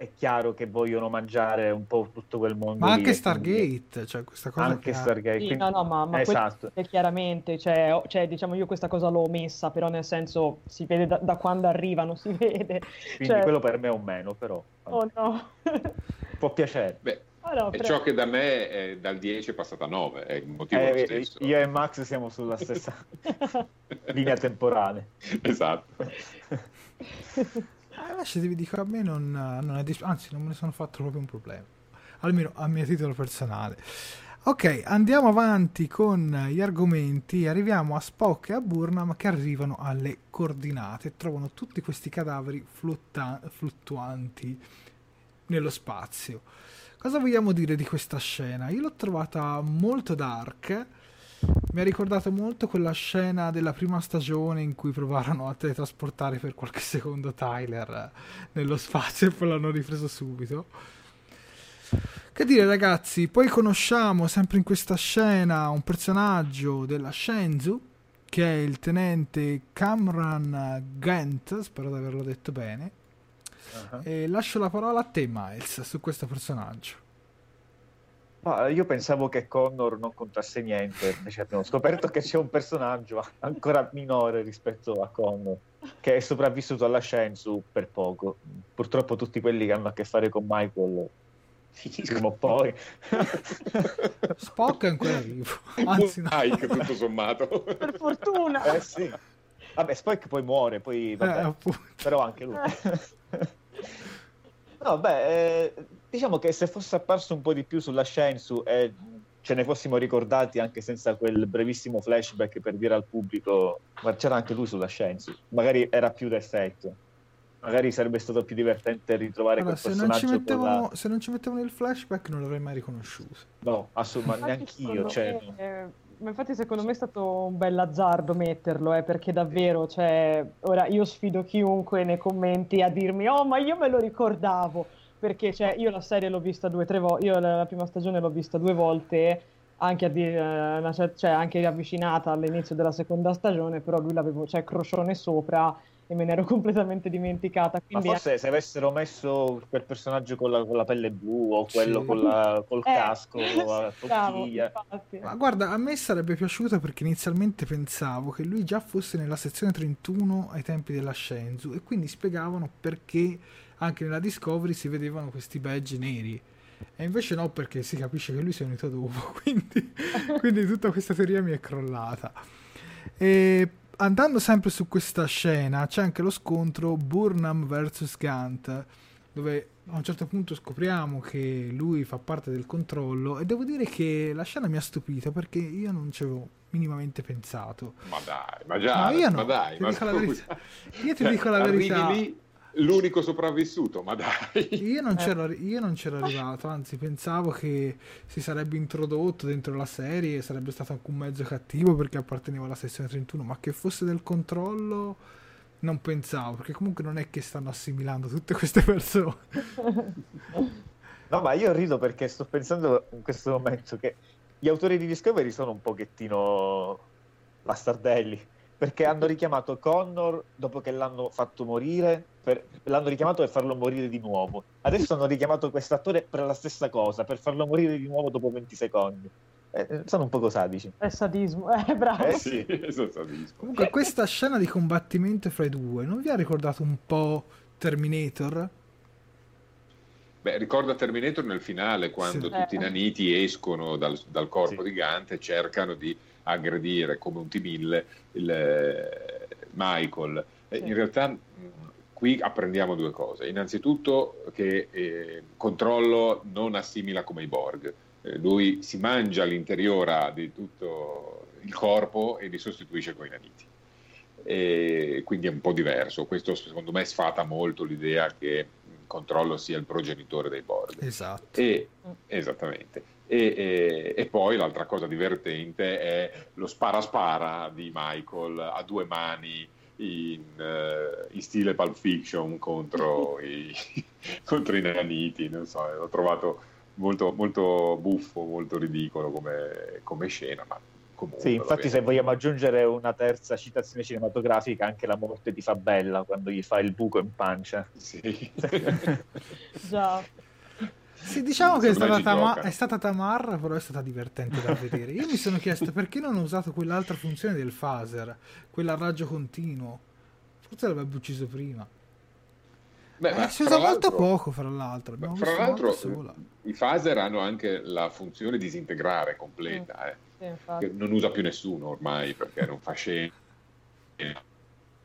è chiaro che vogliono mangiare un po' tutto quel mondo. Ma anche Stargate, quindi... cioè questa cosa. Anche Stargate. Sì, quindi... No, no, ma, ma esatto. chiaramente, cioè, cioè, diciamo, io questa cosa l'ho messa, però nel senso si vede da, da quando arrivano, si vede. Quindi cioè... quello per me è un meno, però. Oh no. Può piacere. Beh. Oh no, e ciò che da me è dal 10 è passata a 9, è il motivo eh, stesso. Io e Max siamo sulla stessa linea temporale. Esatto. Eh, invece vi dico, a me non, non è dis- anzi non me ne sono fatto proprio un problema, almeno a mio titolo personale. Ok, andiamo avanti con gli argomenti. Arriviamo a Spock e a Burnham che arrivano alle coordinate trovano tutti questi cadaveri flutta- fluttuanti nello spazio. Cosa vogliamo dire di questa scena? Io l'ho trovata molto dark mi ha ricordato molto quella scena della prima stagione in cui provarono a teletrasportare per qualche secondo Tyler nello spazio e poi l'hanno ripreso subito. Che dire ragazzi, poi conosciamo sempre in questa scena un personaggio della Shenzhou che è il tenente Cameron Gant, spero di averlo detto bene. Uh-huh. E lascio la parola a te Miles su questo personaggio. Ma io pensavo che Connor non contasse niente, invece abbiamo scoperto che c'è un personaggio ancora minore rispetto a Connor, che è sopravvissuto alla Shensu per poco. Purtroppo tutti quelli che hanno a che fare con Michael finiscono poi. Spock è ancora vivo. Anzi, no. Mike, tutto sommato. Per fortuna. Eh sì. Vabbè, Spock poi muore, poi vabbè, eh, però anche lui. no, beh... Eh diciamo che se fosse apparso un po' di più sulla Shensu e ce ne fossimo ricordati anche senza quel brevissimo flashback per dire al pubblico ma c'era anche lui sulla Shensu magari era più d'effetto magari sarebbe stato più divertente ritrovare allora, quel se personaggio non mettevano, la... se non ci mettevano il flashback non l'avrei mai riconosciuto. No assolutamente neanch'io cioè, me, ma infatti secondo me è stato un bel azzardo metterlo eh, perché davvero cioè, ora io sfido chiunque nei commenti a dirmi oh ma io me lo ricordavo perché cioè, io la serie l'ho vista due o tre volte, io la, la, prima stagione l'ho vista due volte, anche, a dire, una, cioè, anche avvicinata all'inizio della seconda stagione, però lui l'avevo, cioè, crocione sopra e me ne ero completamente dimenticata. Quindi Ma forse se avessero messo quel personaggio con la, con la pelle blu o quello sì. con la, col eh, casco, la tocchiglia. Ma guarda, a me sarebbe piaciuto perché inizialmente pensavo che lui già fosse nella sezione 31 ai tempi della Shenzu e quindi spiegavano perché anche nella Discovery si vedevano questi badge neri. E invece no, perché si capisce che lui si è unito dopo, quindi, quindi tutta questa teoria mi è crollata. E andando sempre su questa scena, c'è anche lo scontro Burnham vs Gant, dove a un certo punto scopriamo che lui fa parte del controllo e devo dire che la scena mi ha stupito perché io non ci avevo minimamente pensato. Ma dai, ma già, no, io no, ma dai, ti ma dico la verità. Io ti dico la verità. Lì l'unico sopravvissuto, ma dai. Io non, c'ero, io non c'ero arrivato, anzi pensavo che si sarebbe introdotto dentro la serie e sarebbe stato anche un mezzo cattivo perché apparteneva alla sezione 31, ma che fosse del controllo non pensavo, perché comunque non è che stanno assimilando tutte queste persone. No, ma io rido perché sto pensando in questo momento che gli autori di Discovery sono un pochettino bastardelli perché hanno richiamato Connor dopo che l'hanno fatto morire, per, l'hanno richiamato per farlo morire di nuovo. Adesso hanno richiamato quest'attore per la stessa cosa, per farlo morire di nuovo dopo 20 secondi. Eh, sono un poco sadici. È sadismo, eh, bravo. Eh sì, è sadismo. Comunque questa scena di combattimento fra i due non vi ha ricordato un po' Terminator? Beh, ricorda Terminator nel finale, quando sì. tutti i naniti escono dal, dal corpo sì. di Gant e cercano di aggredire come un T-1000 il, eh, Michael. Sì. In realtà qui apprendiamo due cose. Innanzitutto che eh, controllo non assimila come i Borg. Eh, lui si mangia l'interiora di tutto il corpo e li sostituisce con i naniti. E quindi è un po' diverso. Questo secondo me sfata molto l'idea che controllo sia il progenitore dei Borg. Esatto. E, esattamente. E, e, e, poi l'altra cosa divertente è lo spara-spara di Michael a due mani in, uh, in stile Pulp Fiction contro i, contro i naniti, non so, l'ho trovato molto, molto buffo, molto ridicolo come, come scena, ma comunque... Sì, infatti se vogliamo aggiungere una terza citazione cinematografica, anche la morte di Fabella, quando gli fa il buco in pancia. Sì. Già. Sì, diciamo che è stata, ci Tama- gioca. è stata tamarra, però è stata divertente da vedere. Io mi sono chiesto perché non ho usato quell'altra funzione del phaser, quella a raggio continuo. Forse l'avrebbe ucciso prima. Beh, Eh, si usa molto poco, fra l'altro. Abbiamo Fra l'altro, sola. i phaser hanno anche la funzione disintegrare completa, eh, Sì, non usa più nessuno ormai perché non fa scena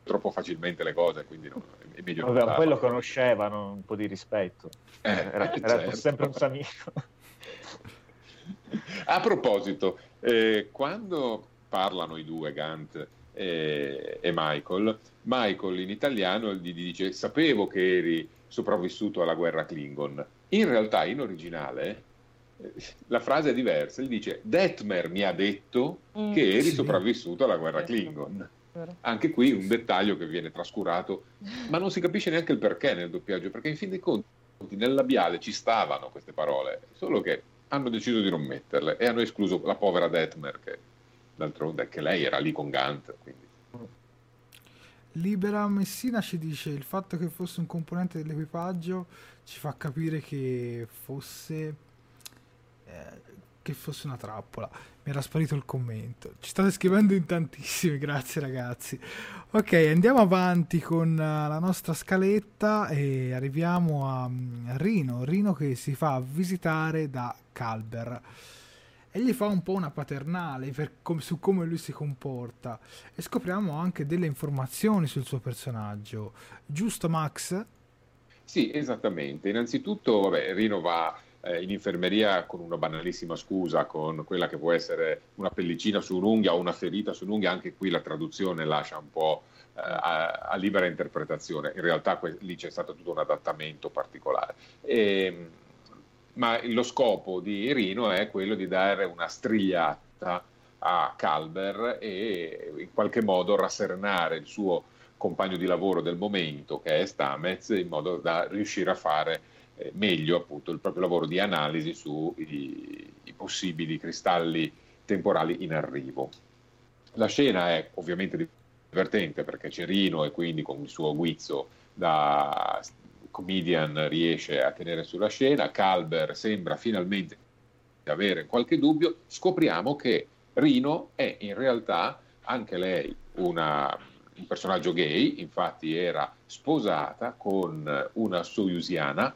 troppo facilmente le cose, quindi no, non Vabbè, usarla. poi lo conoscevano, un po' di rispetto. Eh, era, eh, era certo. sempre un amico. A proposito, eh, quando parlano i due, Gant e, e Michael, Michael in italiano gli dice sapevo che eri sopravvissuto alla guerra Klingon. In realtà in originale eh, la frase è diversa, gli dice Detmer mi ha detto Mm, che eri Sì. sopravvissuto alla guerra. Klingon. Anche qui un dettaglio che viene trascurato, ma non si capisce neanche il perché nel doppiaggio, perché in fin dei conti nel labiale ci stavano queste parole, solo che hanno deciso di non metterle e hanno escluso la povera Detmer, che d'altronde che lei era lì con Gant. Quindi. Libera Messina ci dice il fatto che fosse un componente dell'equipaggio ci fa capire che fosse eh, che fosse una trappola. Mi era sparito il commento. Ci state scrivendo in tantissimi, grazie ragazzi. Ok, andiamo avanti con eh, la nostra scaletta e arriviamo a mm, Rino, Rino che si fa visitare da Calber e gli fa un po' una paternale com- su come lui si comporta e scopriamo anche delle informazioni sul suo personaggio. Giusto Max? Sì, esattamente. Innanzitutto, vabbè, Rino va eh, in infermeria con una banalissima scusa, con quella che può essere una pellicina su un'unghia o una ferita su un'unghia. Anche qui la traduzione lascia un po' eh, a, a libera interpretazione. In realtà que- lì c'è stato tutto un adattamento particolare. E, ma lo scopo di Rino è quello di dare una strigliata a Calber e in qualche modo rasserenare il suo compagno di lavoro del momento che è Stamez in modo da riuscire a fare eh, meglio appunto il proprio lavoro di analisi sui possibili cristalli temporali in arrivo. La scena è ovviamente divertente perché c'è Rino e quindi con il suo guizzo da comedian riesce a tenere sulla scena, Calber sembra finalmente avere qualche dubbio, scopriamo che Rino è in realtà anche lei una, un personaggio gay, infatti era sposata con una soyuziana,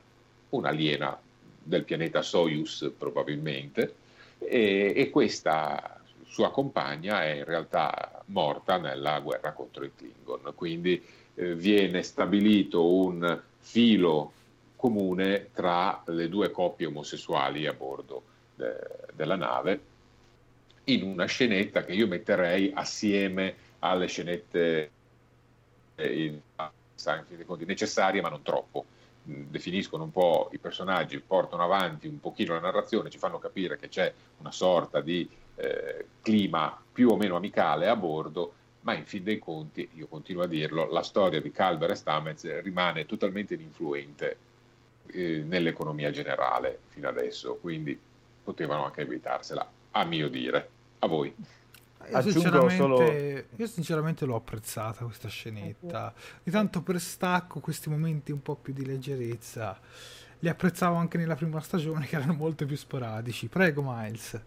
un'aliena del pianeta Soyuz probabilmente, e, e questa sua compagna è in realtà morta nella guerra contro i Klingon, quindi eh, viene stabilito un filo comune tra le due coppie omosessuali a bordo de- della nave in una scenetta che io metterei assieme alle scenette eh, in- in fin dei conti, necessarie ma non troppo definiscono un po' i personaggi, portano avanti un pochino la narrazione, ci fanno capire che c'è una sorta di eh, clima più o meno amicale a bordo, ma in fin dei conti, io continuo a dirlo, la storia di Calver e Stamez rimane totalmente ininfluente eh, nell'economia generale fino adesso, quindi potevano anche evitarsela, a mio dire. A voi. Io sinceramente, solo- io sinceramente l'ho apprezzata questa scenetta. Di tanto per stacco questi momenti un po' più di leggerezza. Li apprezzavo anche nella prima stagione che erano molto più sporadici. Prego Miles.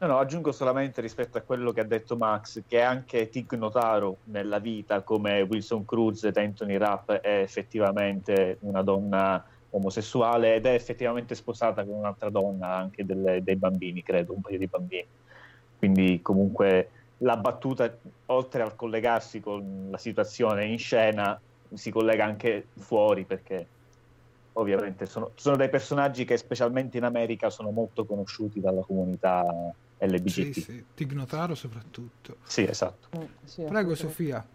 No, no, aggiungo solamente rispetto a quello che ha detto Max, che anche Tig Notaro nella vita, come Wilson Cruz ed Anthony Rapp, è effettivamente una donna omosessuale ed è effettivamente sposata con un'altra donna, anche delle- dei bambini, credo, un paio di bambini. Quindi comunque la battuta, oltre al collegarsi con la situazione in scena, si collega anche fuori perché ovviamente sono, sono dei personaggi che specialmente in America sono molto conosciuti dalla comunità LGBT. Sì, sì. Tignotaro soprattutto. Sì, esatto. Mm, sì, Prego. Sofia.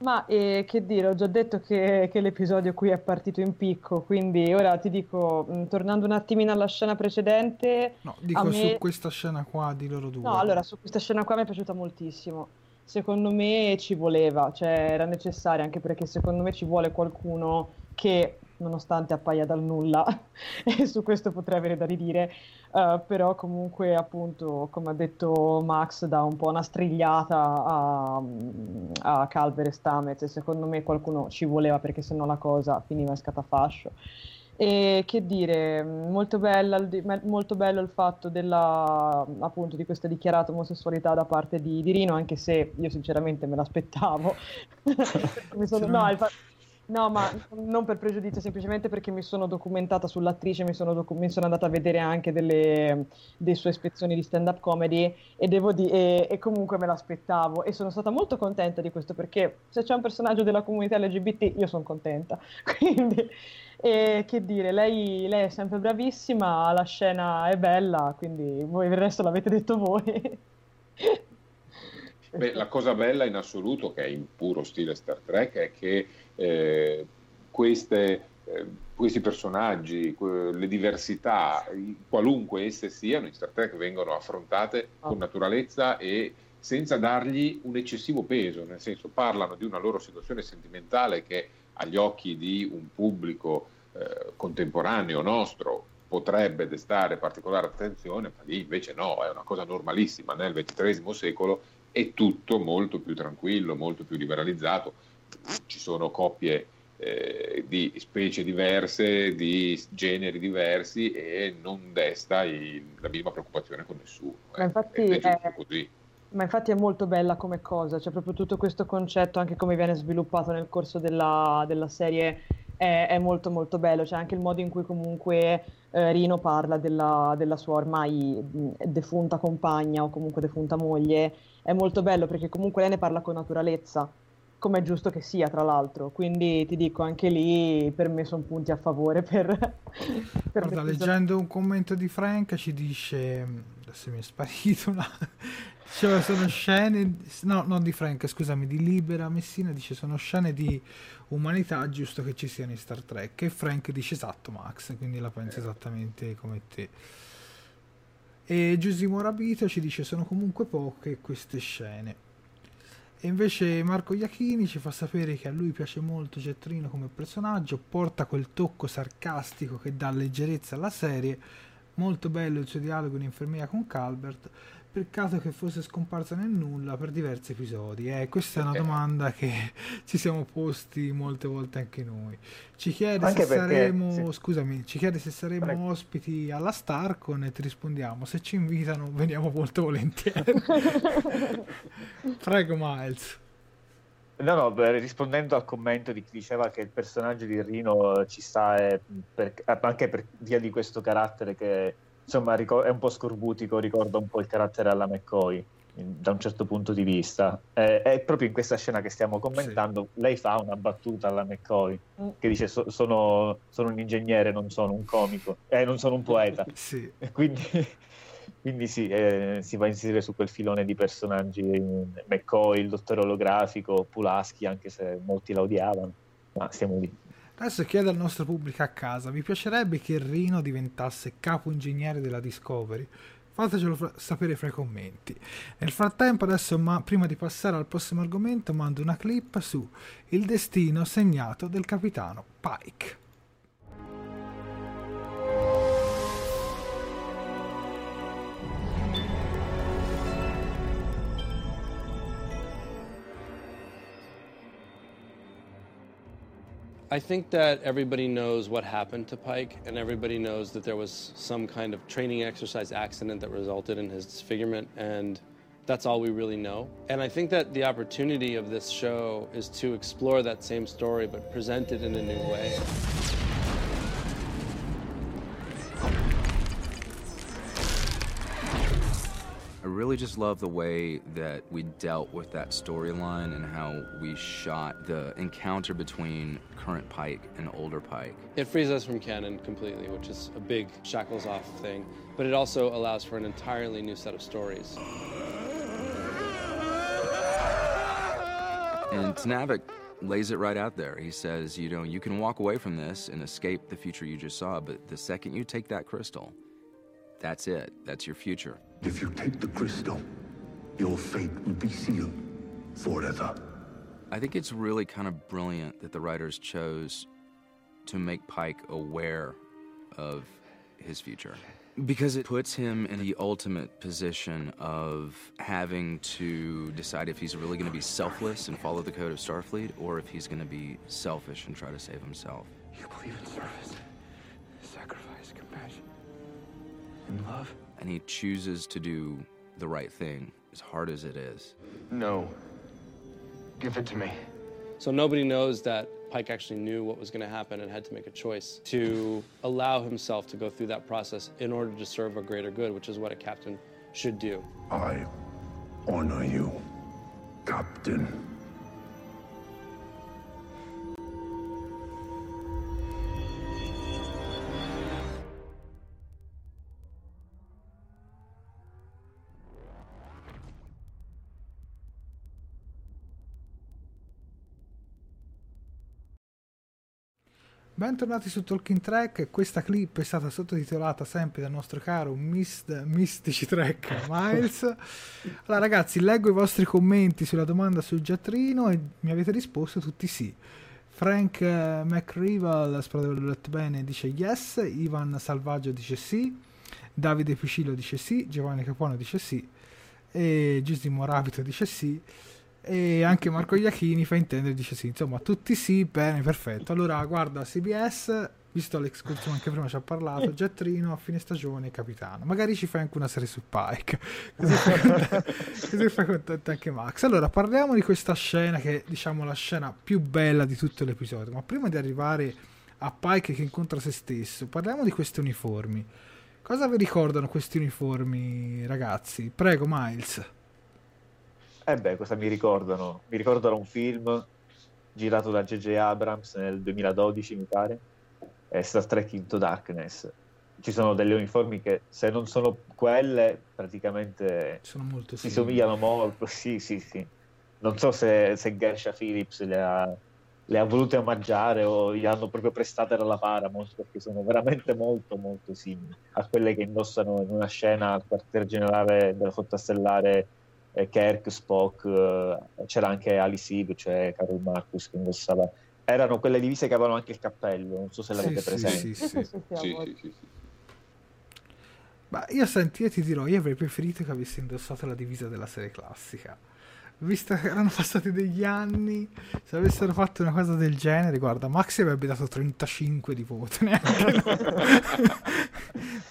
Ma eh, che dire, ho già detto che, che l'episodio qui è partito in picco, quindi ora ti dico, mh, tornando un attimino alla scena precedente, No, dico me- su questa scena qua di loro due. no, allora su questa scena qua mi è piaciuta moltissimo, secondo me ci voleva, cioè era necessario anche perché secondo me ci vuole qualcuno che nonostante appaia dal nulla e su questo potrei avere da ridire, uh, però comunque appunto come ha detto Max dà un po' una strigliata a, a Calver e Stamez e secondo me qualcuno ci voleva perché sennò la cosa finiva in scatafascio. E che dire, molto, bella, molto bello il fatto della, appunto, di questa dichiarata omosessualità da parte di, di Rino, anche se io sinceramente me l'aspettavo. sono, no, il, No, ma non per pregiudizio, semplicemente perché mi sono documentata sull'attrice, mi sono, docu- mi sono andata a vedere anche delle, delle sue ispezioni di stand-up comedy e, devo di- e, e comunque me l'aspettavo e sono stata molto contenta di questo perché se c'è un personaggio della comunità LGBT io sono contenta. Quindi, e che dire, lei, lei, è sempre bravissima, la scena è bella, quindi voi il resto l'avete detto voi. Beh, la cosa bella in assoluto, che è in puro stile Star Trek, è che eh, queste, eh, questi personaggi, le diversità, qualunque esse siano, in Star Trek vengono affrontate con ah. naturalezza e senza dargli un eccessivo peso, nel senso parlano di una loro situazione sentimentale che agli occhi di un pubblico eh, contemporaneo nostro potrebbe destare particolare attenzione, ma lì invece no, è una cosa normalissima. Nel XXIII secolo è tutto molto più tranquillo, molto più liberalizzato. Ci sono coppie eh, di specie diverse, di generi diversi e non desta il, la minima preoccupazione con nessuno. Ma, infatti è, è ma infatti è molto bella come cosa, cioè proprio tutto questo concetto, anche come viene sviluppato nel corso della, della serie, è, è, molto molto bello, c'è anche il modo in cui comunque eh, Rino parla della, della, sua ormai defunta compagna o comunque defunta moglie, è molto bello perché comunque lei ne parla con naturalezza come è giusto che sia, tra l'altro. Quindi ti dico, anche lì per me sono punti a favore. Per, per Guarda, leggendo un commento di Frank ci dice, adesso mi è sparito una... Cioè, sono scene, no, non di Frank, scusami, di Libera Messina dice sono scene di umanità giusto che ci siano in Star Trek e Frank dice esatto Max, quindi la pensa esattamente come te. E Giusimo Rabito ci dice sono comunque poche queste scene. E invece Marco Iachini ci fa sapere che a lui piace molto Gettrino come personaggio, porta quel tocco sarcastico che dà leggerezza alla serie, molto bello il suo dialogo in infermeria con Calbert, Peccato che fosse scomparsa nel nulla per diversi episodi. Eh, questa è una domanda che ci siamo posti molte volte anche noi. Ci chiede anche se perché, saremo, sì. scusami, ci chiede se saremo Prego. ospiti alla Starcon e ti rispondiamo. Se ci invitano, veniamo molto volentieri. Prego, Miles. No, no, beh, rispondendo al commento di chi diceva che il personaggio di Rino ci sta eh, per, anche per via di questo carattere che insomma è un po' scorbutico, ricorda un po' il carattere alla McCoy da un certo punto di vista. Eh, è proprio in questa scena che stiamo commentando, sì. lei fa una battuta alla McCoy mm. che dice so, sono, sono, un ingegnere, non sono un comico, eh, non sono un poeta. sì. Quindi, quindi sì, eh, si va a inserire su quel filone di personaggi McCoy, il dottore olografico, Pulaski, anche se molti la odiavano, ma siamo lì. Adesso chiedo al nostro pubblico a casa, vi piacerebbe che Rino diventasse capo ingegnere della Discovery? Fatecelo fra- sapere fra i commenti. Nel frattempo, adesso, ma- prima di passare al prossimo argomento, mando una clip su Il destino segnato del capitano Pike. I think that everybody knows what happened to Pike, and everybody knows that there was some kind of training exercise accident that resulted in his disfigurement, and that's all we really know. And I think that the opportunity of this show is to explore that same story, but present it in a new way. Really just love the way that we dealt with that storyline and how we shot the encounter between current Pike and older Pike. It frees us from canon completely, which is a big shackles off thing, but it also allows for an entirely new set of stories. And Tanavik lays it right out there. He says, you know, you can walk away from this and escape the future you just saw, but the second you take that crystal, that's it. That's your future. If you take the crystal, your fate will be sealed. Forever. I think it's really kind of brilliant that the writers chose to make Pike aware of his future. Because it puts him in the ultimate position of having to decide if he's really going to be selfless and follow the code of Starfleet or if he's going to be selfish and try to save himself. You believe in service, sacrifice, compassion, and love? And he chooses to do the right thing, as hard as it is. No. Give it to me. So nobody knows that Pike actually knew what was going to happen and had to make a choice to allow himself to go through that process in order to serve a greater good, which is what a captain should do. I honor you, Captain. Bentornati su Talking Track, questa clip è stata sottotitolata sempre dal nostro caro Mist, Mystici Track Miles. Allora ragazzi, leggo i vostri commenti sulla domanda sul giattrino e mi avete risposto tutti sì. Frank uh, McRival, spero di letto bene, dice yes, Ivan Salvaggio dice sì, Davide Piscillo dice sì, Giovanni Capuano dice sì. E Giusimo Rapito dice sì e anche Marco Iachini fa intendere dice sì insomma tutti sì bene perfetto. Allora guarda CBS visto l'excursione anche prima ci ha parlato Gettrino a fine stagione capitano. Magari ci fai anche una serie su Pike. Così fai, fai contento anche Max. Allora parliamo di questa scena che è diciamo la scena più bella di tutto l'episodio. Ma prima di arrivare a Pike che incontra se stesso parliamo di questi uniformi. Cosa vi ricordano questi uniformi ragazzi? Prego Miles eh beh, cosa mi ricordano? Mi ricordano un film girato da J.J. Abrams nel 2012, mi pare, è Star Trek Into Darkness. Ci sono delle uniformi che, se non sono quelle, praticamente sono molto si somigliano molto. Sì, sì, sì. Non so se, se Gersha Phillips le ha, le ha volute omaggiare o gli hanno proprio prestate dalla Paramount perché sono veramente molto molto simili a quelle che indossano in una scena al quartier generale della flotta stellare Kirk, Spock, eh, c'era anche Alice Eve, cioè Carol Marcus che indossava. Erano quelle divise che avevano anche il cappello, non so se l'avete sì, presente. Sì, sì, sì. sì, sì, sì Ma io senti, io ti dirò, io avrei preferito che avessi indossato la divisa della serie classica. Visto che erano passati degli anni, se avessero fatto una cosa del genere, guarda, Maxi avrebbe dato 35 di voto, neanche,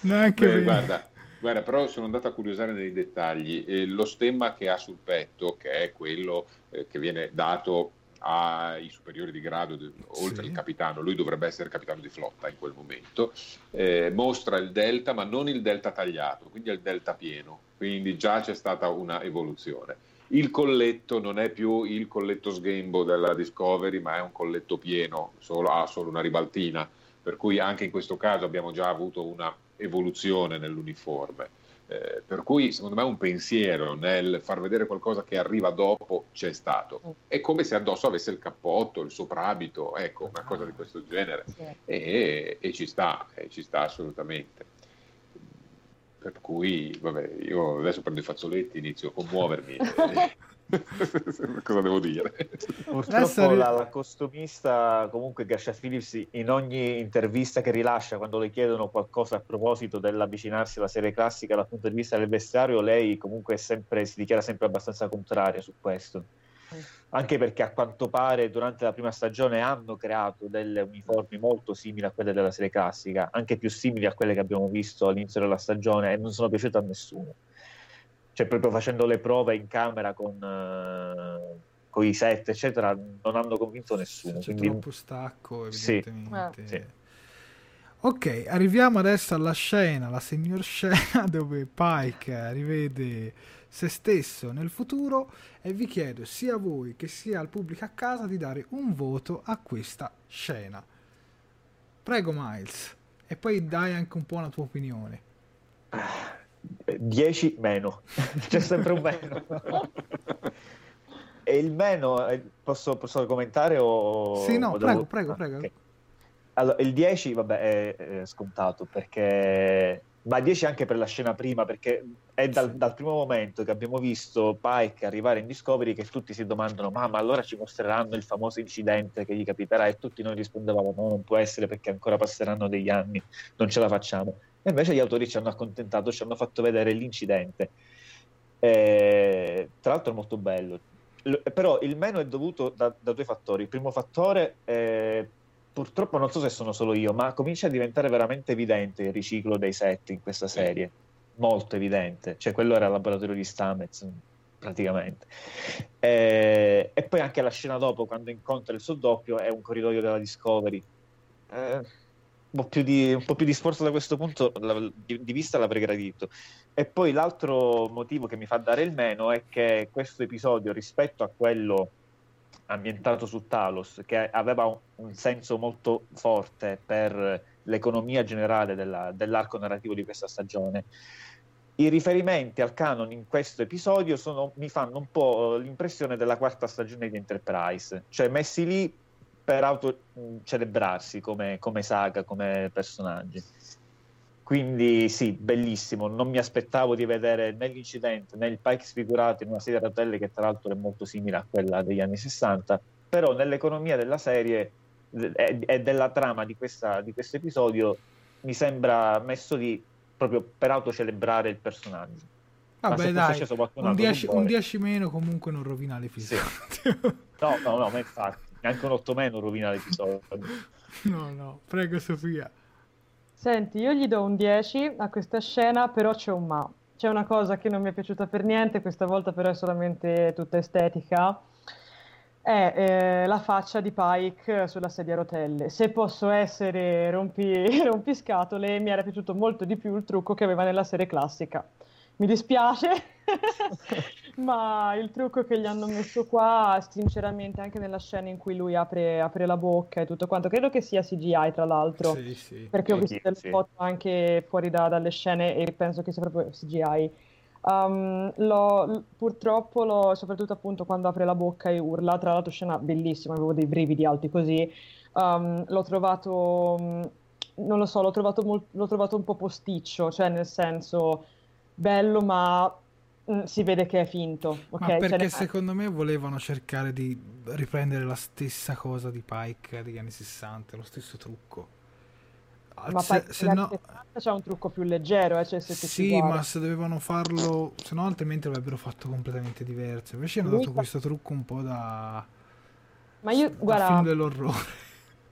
neanche Beh, guarda, Guarda, però sono andato a curiosare nei dettagli. Eh, lo stemma che ha sul petto, che è quello eh, che viene dato ai superiori di grado, de, oltre sì. al capitano, lui dovrebbe essere capitano di flotta in quel momento, eh, mostra il delta, ma non il delta tagliato, quindi è il delta pieno. Quindi già c'è stata una evoluzione. Il colletto non è più il colletto sghembo della Discovery, ma è un colletto pieno, solo, ha solo una ribaltina. Per cui anche in questo caso abbiamo già avuto una evoluzione nell'uniforme. Eh, per cui secondo me un pensiero nel far vedere qualcosa che arriva dopo c'è stato. È come se addosso avesse il cappotto, il soprabito, ecco, una cosa di questo genere. E, e ci sta, e ci sta assolutamente. Per cui, vabbè, io adesso prendo i fazzoletti, inizio a commuovermi. Cosa devo dire? Purtroppo la, la, costumista, comunque Gascia Phillips, in ogni intervista che rilascia, quando le chiedono qualcosa a proposito dell'avvicinarsi alla serie classica dal punto di vista del vestiario, lei comunque sempre, si dichiara sempre abbastanza contraria su questo. Anche perché a quanto pare durante la prima stagione hanno creato delle uniformi molto simili a quelle della serie classica, anche più simili a quelle che abbiamo visto all'inizio della stagione e non sono piaciute a nessuno cioè proprio facendo le prove in camera con, uh, con i set, eccetera, non hanno convinto nessuno. C'è quindi... troppo stacco, evidentemente. Sì. Sì. Ok, arriviamo adesso alla scena, la signor scena dove Pike rivede se stesso nel futuro e vi chiedo sia a voi che sia al pubblico a casa di dare un voto a questa scena. Prego Miles, e poi dai anche un po' la tua opinione. 10 meno, c'è sempre un meno. e il meno, eh, posso, posso commentare o... Sì, no, o prego, devo... prego, prego. Okay. Allora, il 10, vabbè, è, è, scontato perché ma 10 anche per la scena prima, perché è dal, dal, primo momento che abbiamo visto Pike arrivare in Discovery che tutti si domandano: ma, ma allora ci mostreranno il famoso incidente che gli capiterà? E tutti noi rispondevamo: no, non può essere perché ancora passeranno degli anni, non ce la facciamo. E invece gli autori ci hanno accontentato, ci hanno fatto vedere l'incidente. E, tra l'altro è molto bello. Però il meno è dovuto da, da due fattori. Il primo fattore è purtroppo non so se sono solo io, ma comincia a diventare veramente evidente il riciclo dei set in questa serie. Molto evidente. Cioè, quello era il laboratorio di Stamets, praticamente. E, e poi anche la scena dopo, quando incontra il suo doppio, è un corridoio della Discovery. Eh, un, po di, un, po più di, sforzo da questo punto di, di vista l'avrei gradito. E poi l'altro motivo che mi fa dare il meno è che questo episodio, rispetto a quello ambientato su Talos, che aveva un, un senso molto forte per l'economia generale della, dell'arco narrativo di questa stagione. I riferimenti al canon in questo episodio sono, mi fanno un po' l'impressione della quarta stagione di Enterprise, cioè messi lì per autocelebrarsi come, come saga, come personaggi. Quindi sì, bellissimo. Non mi aspettavo di vedere né l'incidente né il Pike sfigurato in una serie a rotelle che tra l'altro è molto simile a quella degli anni 60, però nell'economia della serie e della trama di, questa, di questo episodio mi sembra messo lì proprio per autocelebrare il personaggio. Vabbè, dai, un 10, un 10 meno comunque non rovina l'episodio. Sì. no, no, no, ma infatti, neanche un 8 meno rovina l'episodio. no, no, prego Sofia. Senti, io gli do un 10 a questa scena, però c'è un ma. C'è una cosa che non mi è piaciuta per niente, questa volta però è solamente tutta estetica. È eh, la faccia di Pike sulla sedia a rotelle. Se posso essere rompi, rompiscatole, mi era piaciuto molto di più il trucco che aveva nella serie classica. Mi dispiace, ma il trucco che gli hanno messo qua, sinceramente, anche nella scena in cui lui apre, apre la bocca e tutto quanto, credo che sia CGI tra l'altro, sì, sì. perché ho visto delle sì. foto anche fuori da, dalle scene e penso che sia proprio CGI. Um, l'ho, purtroppo, l'ho, soprattutto appunto quando apre la bocca e urla, tra l'altro scena bellissima, avevo dei brividi alti così, um, l'ho trovato, non lo so, l'ho trovato, molt, l'ho trovato un po' posticcio, cioè nel senso bello ma Mm, si vede che è finto. Okay? Ma perché cioè, secondo me volevano cercare di riprendere la stessa cosa di Pike degli anni 60, lo stesso trucco. Ma se, se no... c'è un trucco più leggero, eh? cioè se sì, ma se dovevano farlo, se no altrimenti avrebbero fatto completamente diverso. Invece hanno dato questo trucco un po' da, ma io, da guarda, film dell'orrore.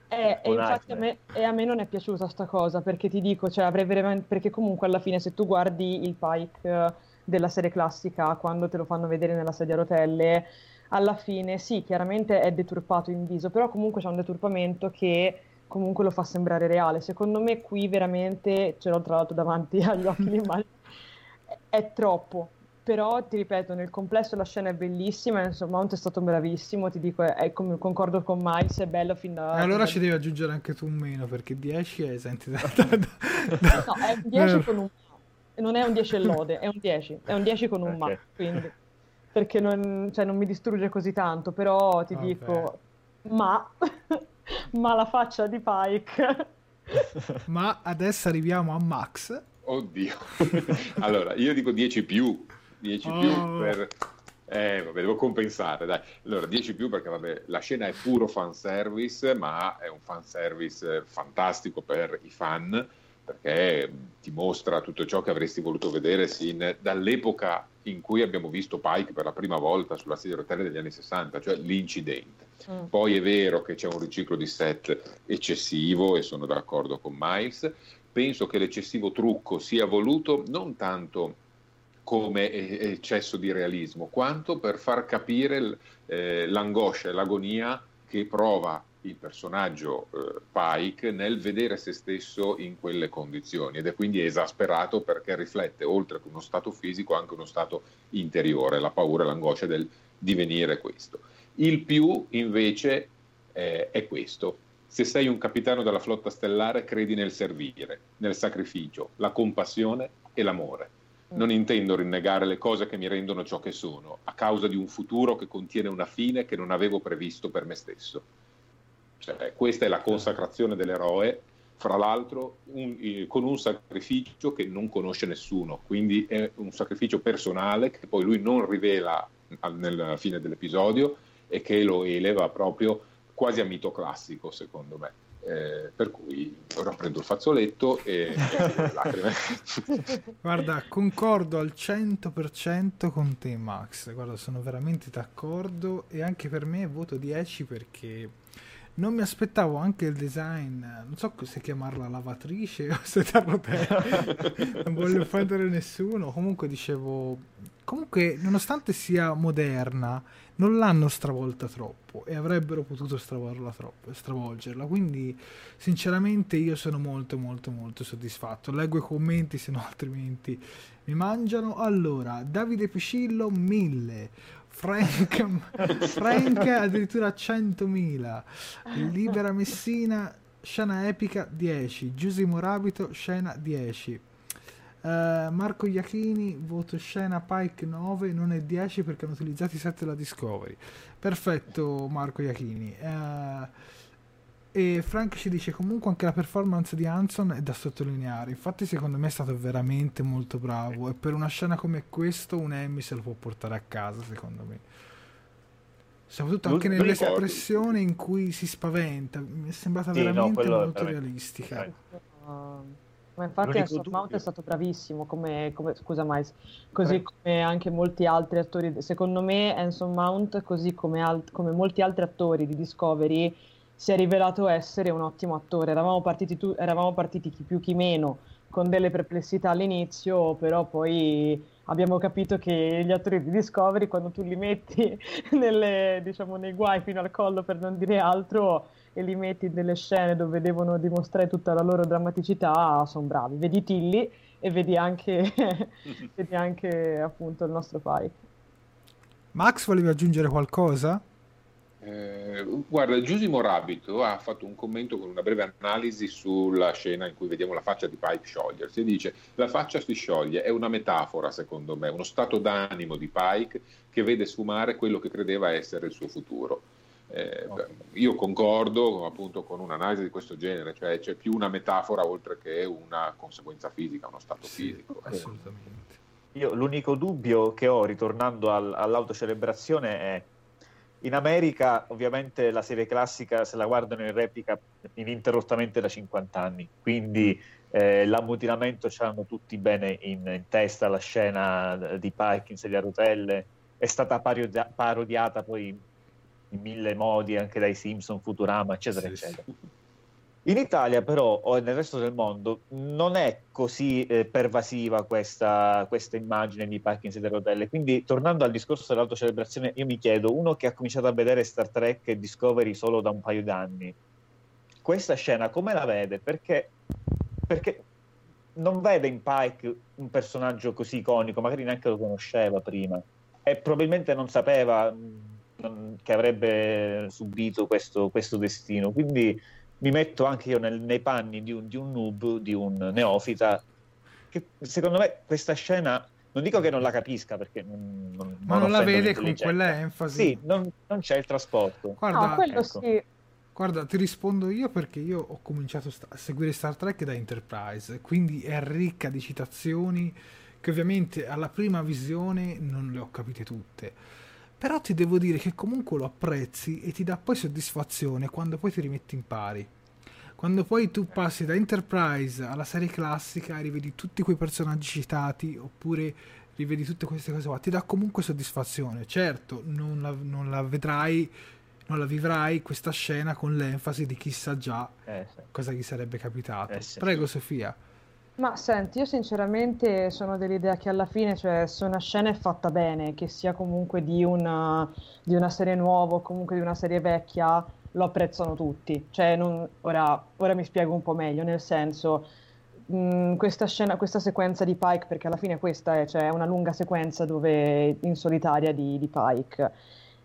Eh, e infatti a me, e a me, non è piaciuta sta cosa perché ti dico, cioè avrei veramente perché comunque alla fine se tu guardi il Pike della serie classica quando te lo fanno vedere nella sedia a rotelle, alla fine sì, chiaramente è deturpato in viso, però comunque c'è un deturpamento che comunque lo fa sembrare reale. Secondo me qui veramente, ce l'ho tra l'altro davanti agli occhi l'immagine, è troppo. Però ti ripeto, nel complesso la scena è bellissima, insomma, Mount è stato bravissimo, ti dico, è, come, concordo con Miles, è bello fin da... E allora ci devi aggiungere anche tu un meno, perché 10 è, senti, da, da, da, No, è 10 con un non è un 10 e lode, è un 10, è un 10 con un okay. ma, quindi, perché non, cioè, non, mi distrugge così tanto, però ti Vabbè. dico, ma, ma la faccia di Pike. ma adesso arriviamo a Max. Oddio. allora, io dico 10 più, 10 oh. più per... Eh, vabbè, devo compensare, dai. Allora, 10 più perché, vabbè, la scena è puro fanservice, ma è un fanservice fantastico per i fan perché ti mostra tutto ciò che avresti voluto vedere sin dall'epoca in cui abbiamo visto Pike per la prima volta sulla sedia rotelle degli anni 60, cioè l'incidente. Mm. Poi è vero che c'è un riciclo di set eccessivo e sono d'accordo con Miles. Penso che l'eccessivo trucco sia voluto non tanto come eccesso di realismo, quanto per far capire eh, l'angoscia e l'agonia che prova il personaggio eh, Pike nel vedere se stesso in quelle condizioni ed è quindi esasperato perché riflette oltre che uno stato fisico anche uno stato interiore, la paura e l'angoscia del divenire questo. Il più invece eh, è questo. Se sei un capitano della flotta stellare credi nel servire, nel sacrificio, la compassione e l'amore. Non intendo rinnegare le cose che mi rendono ciò che sono, a causa di un futuro che contiene una fine che non avevo previsto per me stesso cioè, questa è la consacrazione dell'eroe fra l'altro un, eh, con un sacrificio che non conosce nessuno, quindi è un sacrificio personale che poi lui non rivela nella fine dell'episodio e che lo eleva proprio quasi a mito classico, secondo me. Eh, per cui ora prendo il fazzoletto e, e lacrime. Guarda, concordo al 100% con te Max, guarda, sono veramente d'accordo e anche per me voto 10 perché non mi aspettavo anche il design, non so se chiamarla lavatrice o se darlo te, non voglio offendere nessuno, comunque dicevo, comunque nonostante sia moderna, non l'hanno stravolta troppo e avrebbero potuto stravolgerla troppo, stravolgerla, quindi sinceramente io sono molto molto molto soddisfatto, leggo i commenti se no altrimenti mi mangiano. Allora, Davide Piscillo 1000, Frank, Frank addirittura 100.000. Libera Messina, scena epica 10. Giusimo Rabito, scena 10. Uh, eh, Marco Iachini, voto scena Pike 9, non è 10 perché hanno utilizzato i 7 della Discovery. Perfetto Marco Iachini. Uh, e Frank ci dice comunque anche la performance di Hanson è da sottolineare. Infatti, secondo me è stato veramente molto bravo. E per una scena come questa, un Emmy se lo può portare a casa, secondo me. Soprattutto anche nell'espressione in cui si spaventa. Mi è sembrata sì, veramente no, molto realistica. Uh, ma infatti Anson Mount è stato bravissimo come, come scusa Mais, così come anche molti altri attori. Secondo me Anson Mount, così come, alt- come molti altri attori di Discovery si è rivelato essere un ottimo attore. Eravamo partiti, tu, eravamo partiti chi più chi meno con delle perplessità all'inizio, però poi abbiamo capito che gli attori di Discovery, quando tu li metti nelle, diciamo, nei guai fino al collo per non dire altro, e li metti in delle scene dove devono dimostrare tutta la loro drammaticità, sono bravi. Vedi Tilly e vedi anche, vedi anche appunto il nostro Pike. Max, volevi aggiungere qualcosa? Eh, guarda, Giusimo Rabito ha fatto un commento con una breve analisi sulla scena in cui vediamo la faccia di Pike sciogliersi e dice la faccia si scioglie, è una metafora secondo me, uno stato d'animo di Pike che vede sfumare quello che credeva essere il suo futuro. Eh. Io concordo appunto con un'analisi di questo genere, cioè c'è più una metafora oltre che una conseguenza fisica, uno stato sì, fisico. Assolutamente. Io l'unico dubbio che ho ritornando al, all'autocelebrazione è in America ovviamente la serie classica se la guardano in replica ininterrottamente da 50 anni, quindi eh, l'ammutinamento ce l'hanno tutti bene in, in, testa, la scena di Pike in sedia a rotelle è stata parodia- parodiata poi in mille modi anche dai Simpson, Futurama, eccetera, sì, eccetera. Sì. In Italia però o nel resto del mondo non è così eh, pervasiva questa, questa, immagine di Pike in sedia a rotelle, quindi tornando al discorso dell'autocelebrazione io mi chiedo, uno che ha cominciato a vedere Star Trek e Discovery solo da un paio d'anni, questa scena come la vede? Perché, perché non vede in Pike un personaggio così iconico, magari neanche lo conosceva prima e probabilmente non sapeva mm, che avrebbe subito questo, questo destino, quindi mi metto anche io nel, nei panni di un, di un noob, di un neofita, che secondo me questa scena non dico che non la capisca perché non, non, ma non, non la vede con quella enfasi? Sì, non, non, c'è il trasporto. Guarda, no, quello ecco. sì. guarda ti rispondo io perché io ho cominciato a seguire Star Trek da Enterprise quindi è ricca di citazioni che ovviamente alla prima visione non le ho capite tutte però ti devo dire che comunque lo apprezzi e ti dà poi soddisfazione quando poi ti rimetti in pari. Quando poi tu passi da Enterprise alla serie classica e rivedi tutti quei personaggi citati oppure rivedi tutte queste cose qua, ti dà comunque soddisfazione. Certo, non la, non la vedrai, non la vivrai questa scena con l'enfasi di chissà già eh, sì. cosa gli sarebbe capitato. Eh, sì, Prego. Sofia. Ma senti, io sinceramente sono dell'idea che alla fine, cioè, se una scena è fatta bene, che sia comunque di una, di una serie nuova o comunque di una serie vecchia, lo apprezzano tutti. Cioè, non, ora, ora, mi spiego un po' meglio, nel senso, mh, questa scena, questa sequenza di Pike, perché alla fine questa è, cioè, una lunga sequenza dove, in solitaria di, di Pike,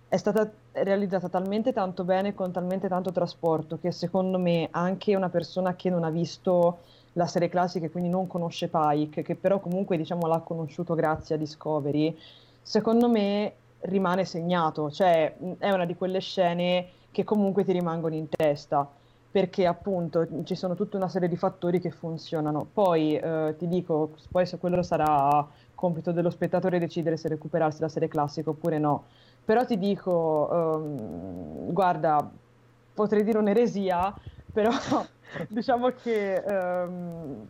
è stata realizzata talmente tanto bene, con talmente tanto trasporto, che secondo me anche una persona che non ha visto la serie classica e quindi non conosce Pike, che però comunque diciamo l'ha conosciuto grazie a Discovery, secondo me rimane segnato, cioè è una di quelle scene che comunque ti rimangono in testa. perché appunto ci sono tutta una serie di fattori che funzionano. Poi eh, ti dico, poi se quello sarà compito dello spettatore decidere se recuperarsi la serie classica oppure no. Però ti dico, um, guarda, potrei dire un'eresia, però diciamo che um,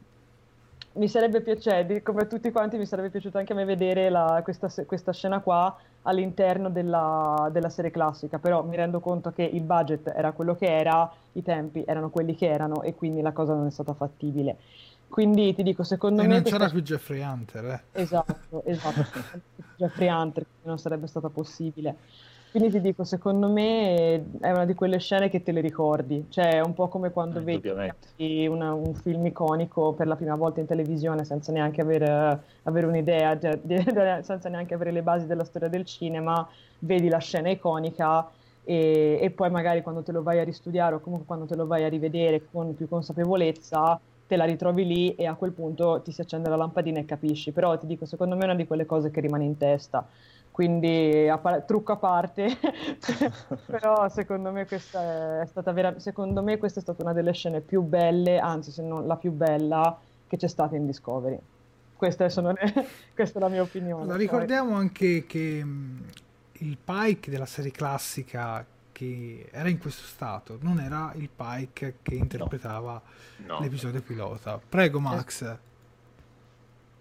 mi sarebbe piaciuto, come tutti quanti, mi sarebbe piaciuto anche a me vedere la, questa, questa, scena qua all'interno della, della, serie classica, però mi rendo conto che il budget era quello che era, i tempi erano quelli che erano e quindi la cosa non è stata fattibile. Quindi ti dico, secondo e me... non c'era più Jeffrey Hunter, eh. Esatto, esatto. Jeffrey Hunter, non sarebbe stata possibile. Quindi ti dico, secondo me è una di quelle scene che te le ricordi, cioè è un po' come quando eh, vedi una, un film iconico per la prima volta in televisione senza neanche avere, avere un'idea, cioè, senza neanche avere le basi della storia del cinema, vedi la scena iconica e, e, poi magari quando te lo vai a ristudiare o comunque quando te lo vai a rivedere con più consapevolezza te la ritrovi lì e a quel punto ti si accende la lampadina e capisci, però ti dico, secondo me è una di quelle cose che rimane in testa quindi a par- trucco a parte, però secondo me, questa è stata vera- secondo me questa è stata una delle scene più belle, anzi se non la più bella che c'è stata in Discovery. Questa, sono, questa è la mia opinione. Allora, ricordiamo anche che il Pike della serie classica che era in questo stato non era il Pike che interpretava no. No. l'episodio pilota. Prego Max.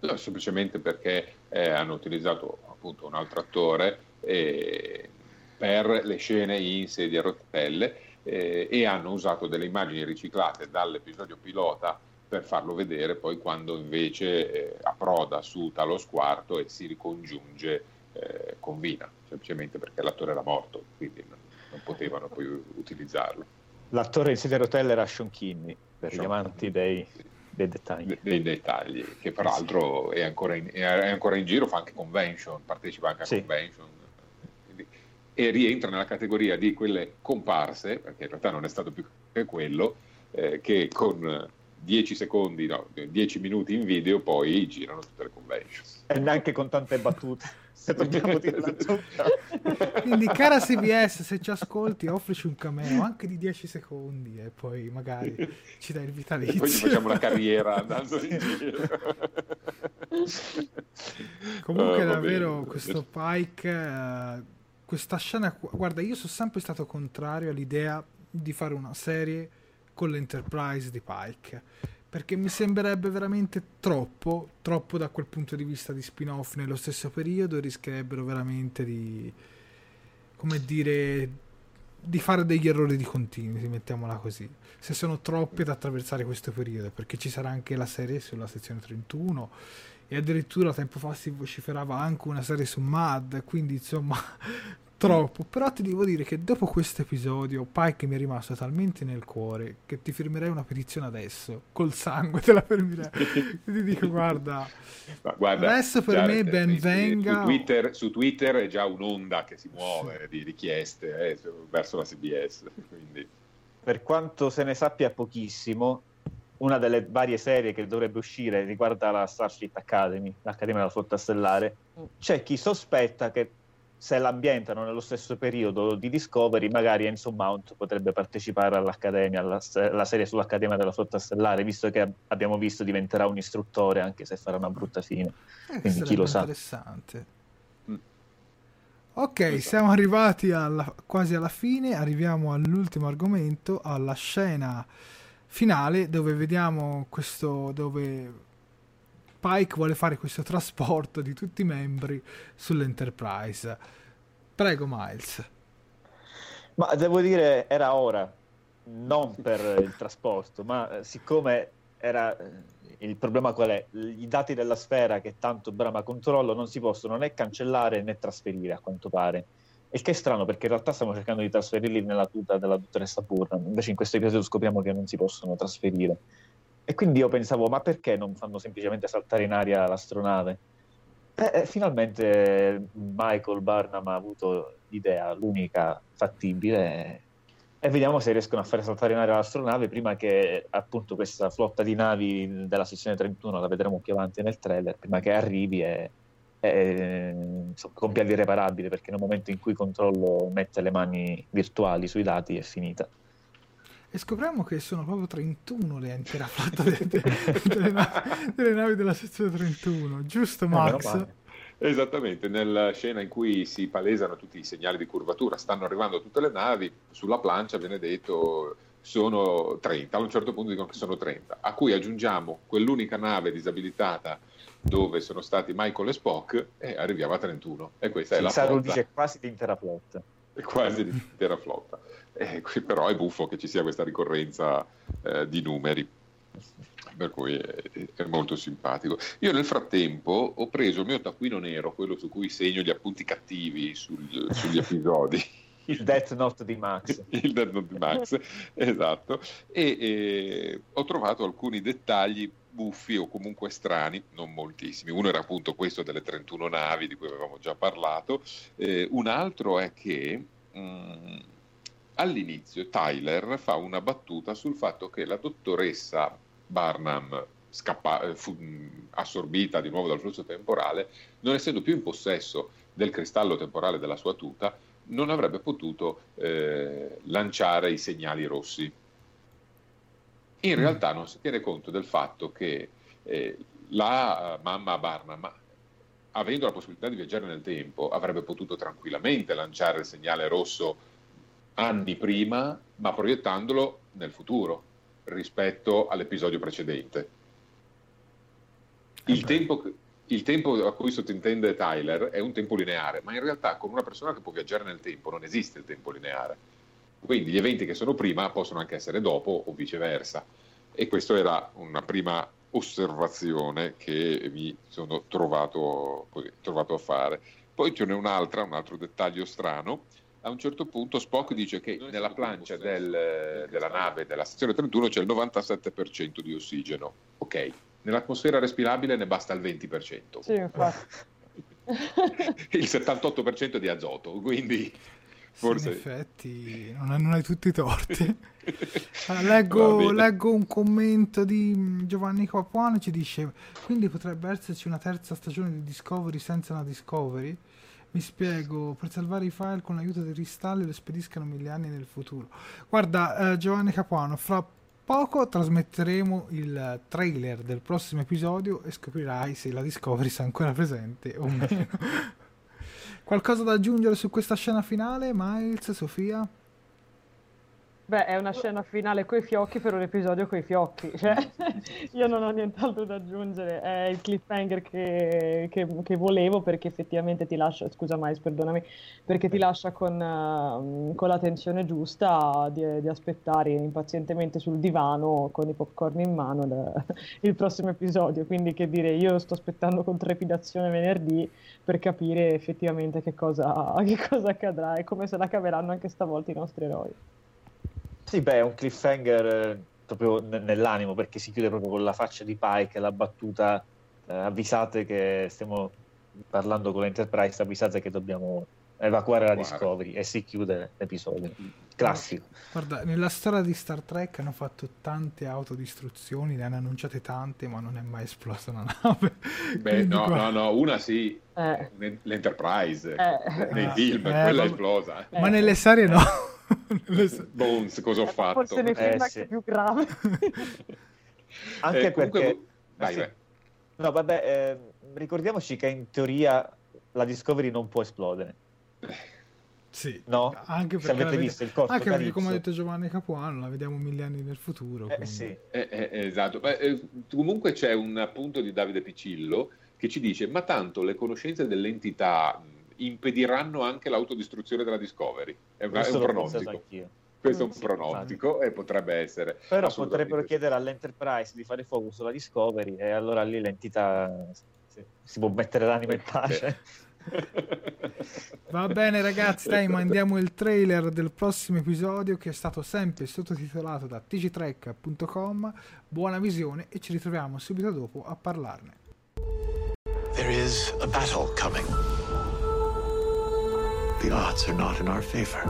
No, semplicemente perché eh, hanno utilizzato appunto un altro attore eh, per le scene in sedia a rotelle eh, e hanno usato delle immagini riciclate dall'episodio pilota per farlo vedere poi quando invece eh, approda su Talos Quarto e si ricongiunge eh, con Vina, semplicemente perché l'attore era morto, quindi non, non potevano poi utilizzarlo. L'attore in sedia a rotelle era Sean Kinney, per Sean gli amanti dei, dei dettagli. dei dettagli, che peraltro è ancora, in, è ancora, in, giro, fa anche convention, partecipa anche a sì. convention. Quindi, e rientra nella categoria di quelle comparse, perché in realtà non è stato più che quello, eh, che con 10 secondi, no, 10 minuti in video poi girano tutte le convention. E neanche con tante battute se dobbiamo dirla tutta. Quindi, cara CBS, se ci ascolti, offrici un cameo anche di 10 secondi e poi magari ci dai il vitalizio. E poi ci facciamo la carriera andando in giro. Comunque, oh, davvero, bene. questo Pike, uh, questa scena, guarda, io sono sempre stato contrario all'idea di fare una serie con l'Enterprise di Pike perché mi sembrerebbe veramente troppo, troppo da quel punto di vista di spin-off nello stesso periodo rischierebbero veramente di, come dire, di fare degli errori di continuity, mettiamola così. Se sono troppi ad attraversare questo periodo, perché ci sarà anche la serie sulla sezione 31 e addirittura tempo fa si vociferava anche una serie su Mad, quindi insomma troppo. Però ti devo dire che dopo questo episodio, Pike mi è rimasto talmente nel cuore che ti firmerei una petizione adesso. Col sangue te la firmerei. ti dico, guarda, guarda adesso per me ben venga. Su Twitter, su Twitter, è già un'onda che si muove sì. di richieste eh, verso la CBS. Quindi. Per quanto se ne sappia pochissimo, una delle varie serie che dovrebbe uscire riguarda la Starfleet Academy, l'Accademia della Flotta Stellare. C'è chi sospetta che se l'ambientano nello stesso periodo di Discovery, magari Enzo Mount potrebbe partecipare all'Accademia, alla, alla serie sull'Accademia della Flotta Stellare, visto che abbiamo visto diventerà un istruttore, anche se farà una brutta fine. Eh, Quindi chi lo sa. Interessante. Mm. Ok, siamo arrivati alla, quasi alla fine, arriviamo all'ultimo argomento, alla scena finale dove vediamo questo dove Pike vuole fare questo trasporto di tutti i membri sull'Enterprise. Prego, Miles. Ma devo dire, era ora, non per il trasporto, ma eh, siccome era eh, il problema qual è? I dati della sfera che tanto brama controllo non si possono né cancellare né trasferire, a quanto pare. Il che è strano perché in realtà stiamo cercando di trasferirli nella tuta della dottoressa Purna, invece in questo episodio scopriamo che non si possono trasferire. E quindi io pensavo, ma perché non fanno semplicemente saltare in aria l'astronave? E, e finalmente Michael Barnum ha avuto l'idea, l'unica fattibile, e vediamo se riescono a fare saltare in aria l'astronave prima che appunto questa flotta di navi della sezione 31, la vedremo più avanti nel trailer, prima che arrivi e, e insomma, compia l'irreparabile, perché nel momento in cui controllo mette le mani virtuali sui dati è finita. E scopriamo che sono proprio 31 le intera flotta delle, delle, navi, delle navi della sezione 31, giusto Max? Esattamente, nella scena in cui si palesano tutti i segnali di curvatura, stanno arrivando tutte le navi, sulla plancia viene detto sono 30, a un certo punto dicono che sono 30, a cui aggiungiamo quell'unica nave disabilitata dove sono stati Michael e Spock e arriviamo a 31 e questa sì, è la flotta. dice quasi l'intera flotta. Quasi l'intera flotta. Eh, però è buffo che ci sia questa ricorrenza eh, di numeri per cui è, è, molto simpatico. Io nel frattempo ho preso il mio taccuino nero, quello su cui segno gli appunti cattivi sul, sugli episodi. il Death Note di Max. il Death Note di Max, esatto. E, e ho trovato alcuni dettagli buffi o comunque strani, non moltissimi. Uno era appunto questo delle 31 navi di cui avevamo già parlato, eh, un altro è che mh, mm, all'inizio Tyler fa una battuta sul fatto che la dottoressa Barnum scappa- eh, fu assorbita di nuovo dal flusso temporale, non essendo più in possesso del cristallo temporale della sua tuta, non avrebbe potuto eh, lanciare i segnali rossi. In mm. realtà non si tiene conto del fatto che eh, la mamma Barnum, avendo la possibilità di viaggiare nel tempo, avrebbe potuto tranquillamente lanciare il segnale rosso anni prima, ma proiettandolo nel futuro rispetto all'episodio precedente. Il tempo, il tempo, a cui sottintende Tyler è un tempo lineare, ma in realtà con una persona che può viaggiare nel tempo non esiste il tempo lineare. Quindi gli eventi che sono prima possono anche essere dopo o viceversa. E questa era una prima osservazione che mi sono trovato, trovato a fare. Poi ce n'è un'altra, un altro dettaglio strano, a un certo punto Spock dice che nella plancia del, della nave della stazione 31 c'è il 97% di ossigeno. Ok, nell'atmosfera respirabile ne basta il 20%. Sì, infatti. il 78% di azoto, quindi forse... in effetti non, non hai tutti i torti. leggo, leggo, un commento di Giovanni Capuano ci dice quindi potrebbe esserci una terza stagione di Discovery senza una Discovery mi spiego, per salvare i file con l'aiuto dei cristalli lo spediscano mille anni nel futuro. Guarda, eh, Giovanni Capuano, fra poco trasmetteremo il trailer del prossimo episodio e scoprirai se la Discovery sia ancora presente o meno. Qualcosa da aggiungere su questa scena finale, Miles, Sofia? Beh, è una scena finale coi fiocchi per un episodio coi fiocchi. Cioè, io non ho nient'altro da aggiungere. È il cliffhanger che, che, che volevo perché effettivamente ti lascia, scusa Mais, perdonami, perché ti lascia con, uh, con la tensione giusta di, di, aspettare impazientemente sul divano con i popcorn in mano il, il prossimo episodio. Quindi che dire, io sto aspettando con trepidazione venerdì per capire effettivamente che cosa, che cosa accadrà e come se la caveranno anche stavolta i nostri eroi. Sì, beh, è un cliffhanger eh, proprio nell'animo perché si chiude proprio con la faccia di Pike, la battuta eh, avvisate che stiamo parlando con l'Enterprise, avvisate che dobbiamo evacuare la. Discovery e si chiude l'episodio. Classico. Guarda, nella storia di Star Trek hanno fatto tante autodistruzioni, ne hanno annunciate tante, ma non è mai esplosa una nave. Beh, no, qua... no, no, una sì, eh. l'Enterprise, eh. nei film, eh, quella è esplosa. Ma nelle serie no. Bones, cosa ho fatto? Forse film eh, sì. più grave. Anche eh, perché... Comunque... Vai, sì. vai. No, vabbè, eh, ricordiamoci che in teoria la Discovery non può esplodere. Sì, no? anche perché, avete vede... visto il corpo anche perché come ha detto Giovanni Capuano, la vediamo mille anni nel futuro. Eh, sì. eh, eh, esatto. Beh, eh, comunque c'è un appunto di Davide Piccillo che ci dice: Ma tanto le conoscenze dell'entità impediranno anche l'autodistruzione della Discovery. È, un, è un pronostico. Questo è un pronostico e potrebbe essere. Però potrebbero chiedere all'Enterprise di fare fuoco sulla Discovery e allora lì l'entità si, si può mettere l'anima in pace. Va bene ragazzi, dai, mandiamo il trailer del prossimo episodio che è stato sempre sottotitolato da tgtrek.com. Buona visione e ci ritroviamo subito dopo a parlarne. There is a battle coming. The odds are not in our favor.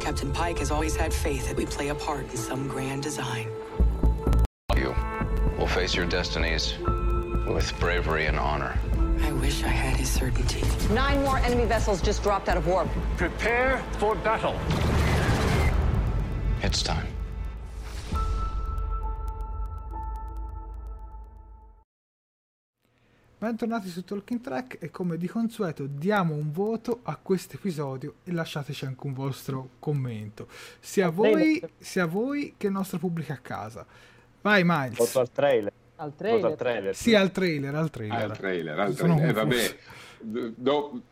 Captain Pike has always had faith that we play a part in some grand design. You will face your destinies with bravery and honor. I wish I had his certainty. Nine more enemy vessels just dropped out of warp. Prepare for battle. It's time. Bentornati su Talking Track e come di consueto diamo un voto a questo episodio e lasciateci anche un vostro commento, sia voi, sia voi che il nostro pubblico a casa. Vai Miles. Voto al trailer. Al Voto trailer. al trailer. Sì, al trailer, al trailer. Al trailer, al trailer. Eh, vabbè, do-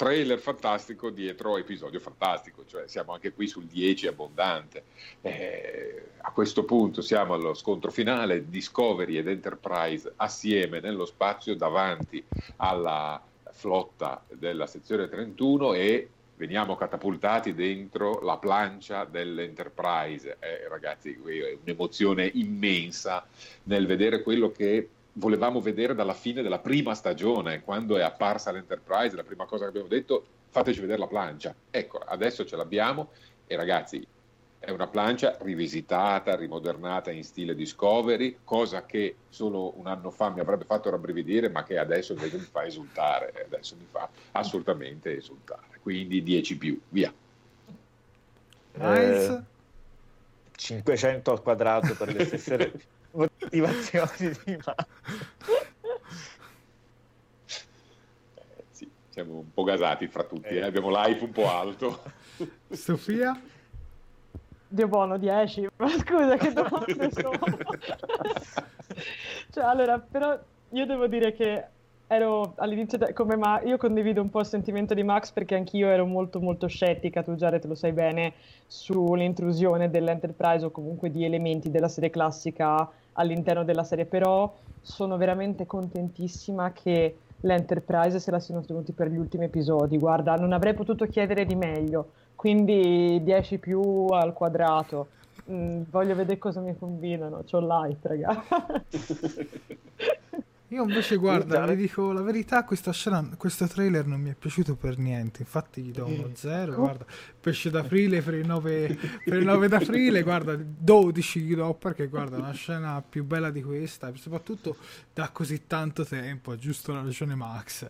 trailer fantastico dietro episodio fantastico, cioè siamo anche qui sul 10 abbondante. Eh, a questo punto siamo allo scontro finale, Discovery ed Enterprise assieme nello spazio davanti alla flotta della sezione 31 e veniamo catapultati dentro la plancia dell'Enterprise. Eh, ragazzi, è un'emozione immensa nel vedere quello che volevamo vedere dalla fine della prima stagione, quando è apparsa l'Enterprise, la prima cosa che abbiamo detto, fateci vedere la plancia. Ecco, adesso ce l'abbiamo e ragazzi, è una plancia rivisitata, rimodernata in stile Discovery, cosa che solo un anno fa mi avrebbe fatto rabbrividire, ma che adesso invece mi fa esultare, adesso mi fa assolutamente esultare. Quindi 10 più, via. Miles? Eh, 500 al quadrato per le stesse motivazioni di Max. Eh, sì, siamo un po' gasati fra tutti, eh, abbiamo l'hype un po' alto. Sofia? Dio buono, 10. Ma scusa, che domande sono? cioè, allora, però io devo dire che ero all'inizio, de- come ma io condivido un po' il sentimento di Max perché anch'io ero molto molto scettica, tu Jared lo sai bene, sull'intrusione dell'Enterprise o comunque di elementi della serie classica all'interno della serie, però sono veramente contentissima che l'Enterprise se la siano tenuti per gli ultimi episodi. Guarda, non avrei potuto chiedere di meglio. Quindi 10 più al quadrato. Mm, voglio vedere cosa mi combinano. C'ho l'hype, raga. Io invece, guarda, vi dico la verità, questa scena, questo trailer non mi è piaciuto per niente, infatti gli do uno zero, guarda, pesce d'aprile per il 9, per il 9 d'aprile, guarda, 12 gli do perché guarda, una scena più bella di questa, e soprattutto da così tanto tempo, ha giusto la ragione Max.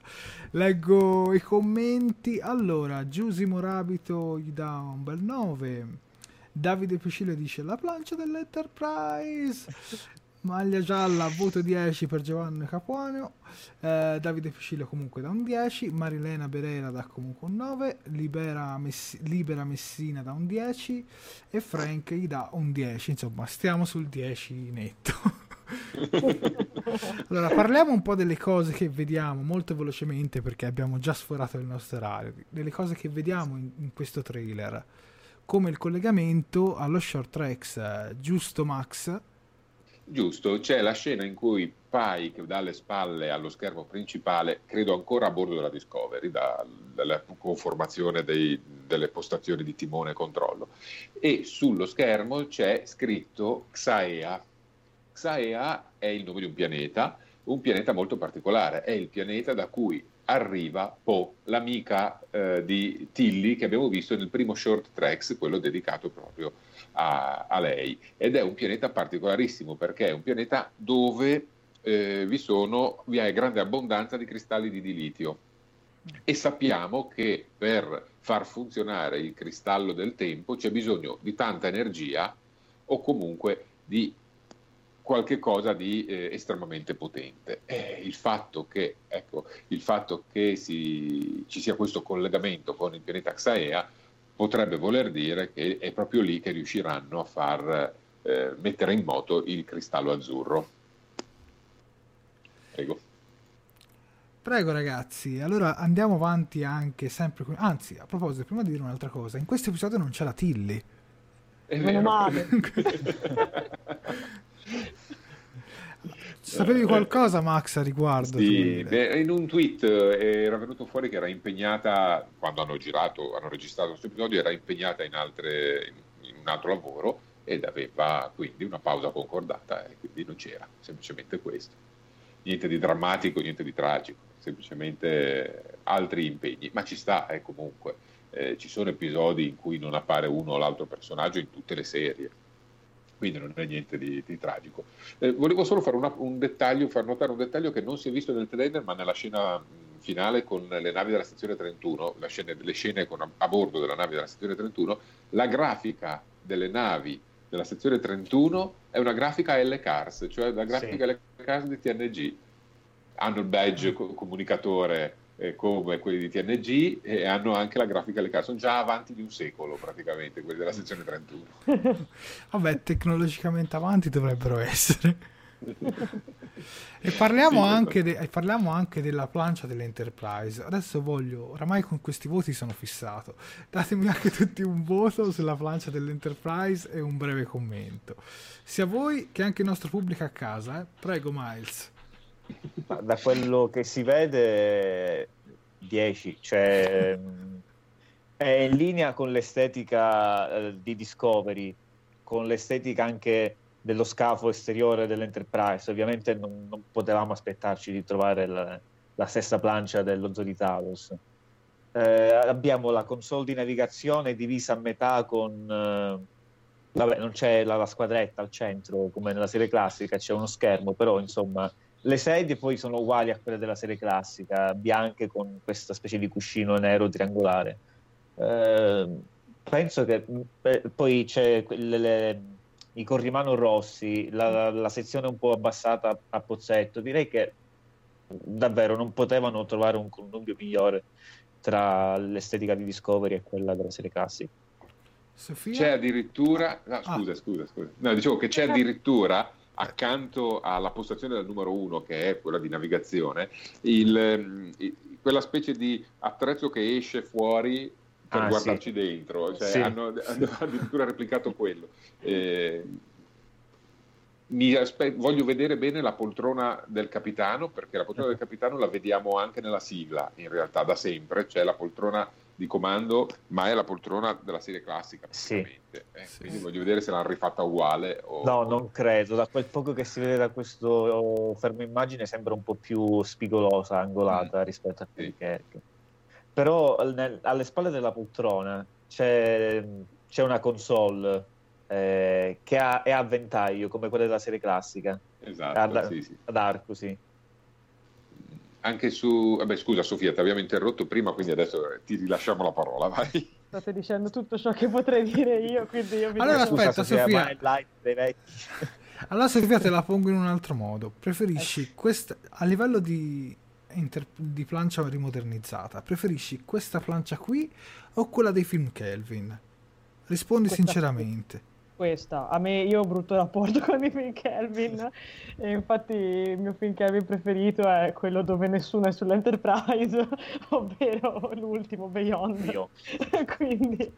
Leggo i commenti, allora, Giusimo Rabito gli dà un bel 9, Davide Piscile dice la plancia dell'Enterprise. Maglia gialla, voto 10 per Giovanni Capuano. Eh, Davide Piscillo comunque da un 10. Marilena Berera dà comunque un 9. Libera, Messi- Libera Messina da un 10. E Frank gli dà un 10. Insomma, stiamo sul 10 netto. allora, parliamo un po' delle cose che vediamo molto velocemente perché abbiamo già sforato il nostro orario. Delle cose che vediamo in, in questo trailer. Come il collegamento allo short tracks, eh, giusto Max? Giusto, c'è la scena in cui Pike dà le spalle allo schermo principale, credo ancora a bordo della Discovery, da- dalla conformazione dei- delle postazioni di timone e controllo, e sullo schermo c'è scritto Xaea. Xaea è il nome di un pianeta, un pianeta molto particolare, è il pianeta da cui arriva Po, l'amica eh, di Tilly che abbiamo visto nel primo short tracks, quello dedicato proprio a, a lei. Ed è un pianeta particolarissimo perché è un pianeta dove eh, vi, sono, vi è grande abbondanza di cristalli di dilitio. E sappiamo che per far funzionare il cristallo del tempo c'è bisogno di tanta energia o comunque di qualche cosa di eh, estremamente potente. Eh, il fatto che, ecco, il fatto che si- ci sia questo collegamento con il pianeta Xaea potrebbe voler dire che è proprio lì che riusciranno a far eh, mettere in moto il cristallo azzurro. Prego. Prego ragazzi, allora andiamo avanti anche sempre qui. Anzi, a proposito, prima di dire un'altra cosa, in questo episodio non c'è la Tilly. È Meno male. Sapevi qualcosa Max a riguardo? Sì, beh, in un tweet eh, era venuto fuori che era impegnata, quando hanno girato, hanno registrato questo episodio, era impegnata in, altre, in un altro lavoro ed aveva quindi una pausa concordata e quindi non c'era, semplicemente questo. Niente di drammatico, niente di tragico, semplicemente altri impegni, ma ci sta eh, comunque. Eh, ci sono episodi in cui non appare uno o l'altro personaggio in tutte le serie, quindi non è niente di, di tragico. Eh, volevo solo fare una- un dettaglio, far notare un dettaglio che non si è visto nel trailer, ma nella scena finale con le navi della stazione 31, la scena- le scene con- a bordo della nave della stazione 31, la grafica delle navi della sezione 31 è una grafica L-Cars, cioè la grafica Sì. L-Cars di TNG. Hanno il badge co- comunicatore eh, come quelli di TNG e hanno anche la grafica L-Cars. Sono già avanti di un secolo praticamente quelli della sezione 31. Vabbè, tecnologicamente avanti dovrebbero essere. E parliamo, Sì, anche de- parliamo anche della plancia dell'Enterprise. Adesso voglio, oramai con questi voti sono fissato. Datemi anche tutti un voto sulla plancia dell'Enterprise e un breve commento. Sia voi che anche il nostro pubblico a casa. eh. Prego, Miles. Da quello che si vede 10, cioè è in linea con l'estetica eh, di Discovery, con l'estetica anche dello scafo esteriore dell'Enterprise. Ovviamente non, non potevamo aspettarci di trovare la, la stessa plancia dello Zoo di Talos. Eh, abbiamo la console di navigazione divisa a metà con... eh, vabbè, non c'è la, la squadretta al centro come nella serie classica, c'è uno schermo, però insomma le sedie poi sono uguali a quelle della serie classica, bianche con questa specie di cuscino nero triangolare. Eh, penso che eh, poi c'è quelle- le- i corrimano rossi, la, la- sezione un po' abbassata a pozzetto. Direi che davvero non potevano trovare un connubio migliore tra l'estetica di Discovery e quella della serie classica. Sofia? C'è addirittura, no, scusa, scusa, scusa. No, dicevo che c'è addirittura accanto alla postazione del numero uno, che è quella di navigazione, il, ehm, i- quella specie di attrezzo che esce fuori per Ah, guardarci sì. dentro, cioè, Sì. hanno, hanno addirittura replicato quello. Eh, aspe- voglio vedere bene la poltrona del capitano, perché la poltrona del capitano la vediamo anche nella sigla, in realtà da sempre, c'è la poltrona di comando, ma è la poltrona della serie classica, praticamente. eh. Quindi voglio vedere se l'hanno rifatta uguale. O, No, non credo. Da quel poco che si vede da questo fermo immagine sembra un po' più spigolosa, angolata rispetto a quelli che che- Però nel- alle spalle della poltrona c'è, c'è una console eh, che ha- è a ventaglio, come quella della serie classica. Esatto, ad, sì, sì. ad arco, sì. Anche su... Vabbè, scusa Sofia, ti abbiamo interrotto prima, quindi adesso eh, ti rilasciamo la parola, vai. State dicendo tutto ciò che potrei dire io, quindi io vi Allora, dico- aspetta, Sofia. ma dei vecchi. Allora, Sofia, te la pongo in un altro modo. Preferisci questa a livello di, inter- di plancia rimodernizzata? Preferisci questa plancia qui o quella dei film Kelvin? Rispondi Questa sinceramente. Questa. A me io ho brutto rapporto con i film Kelvin e infatti il mio film Kelvin preferito è quello dove nessuno è sull'Enterprise, ovvero l'ultimo Beyond. Io. quindi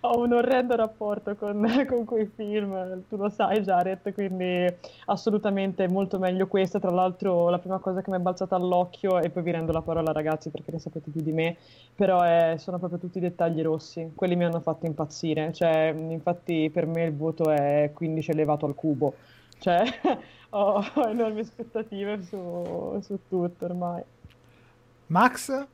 ho un orrendo rapporto con, con quei film, tu lo sai Jared, quindi assolutamente molto meglio questa. Tra l'altro la prima cosa che mi è balzata all'occhio e poi vi rendo la parola ragazzi perché ne sapete più di me, però è- sono proprio tutti i dettagli rossi, quelli mi hanno fatto impazzire, cioè infatti per me il voto è 15 elevato al cubo, cioè ho, ho enormi aspettative su, su tutto ormai. Max?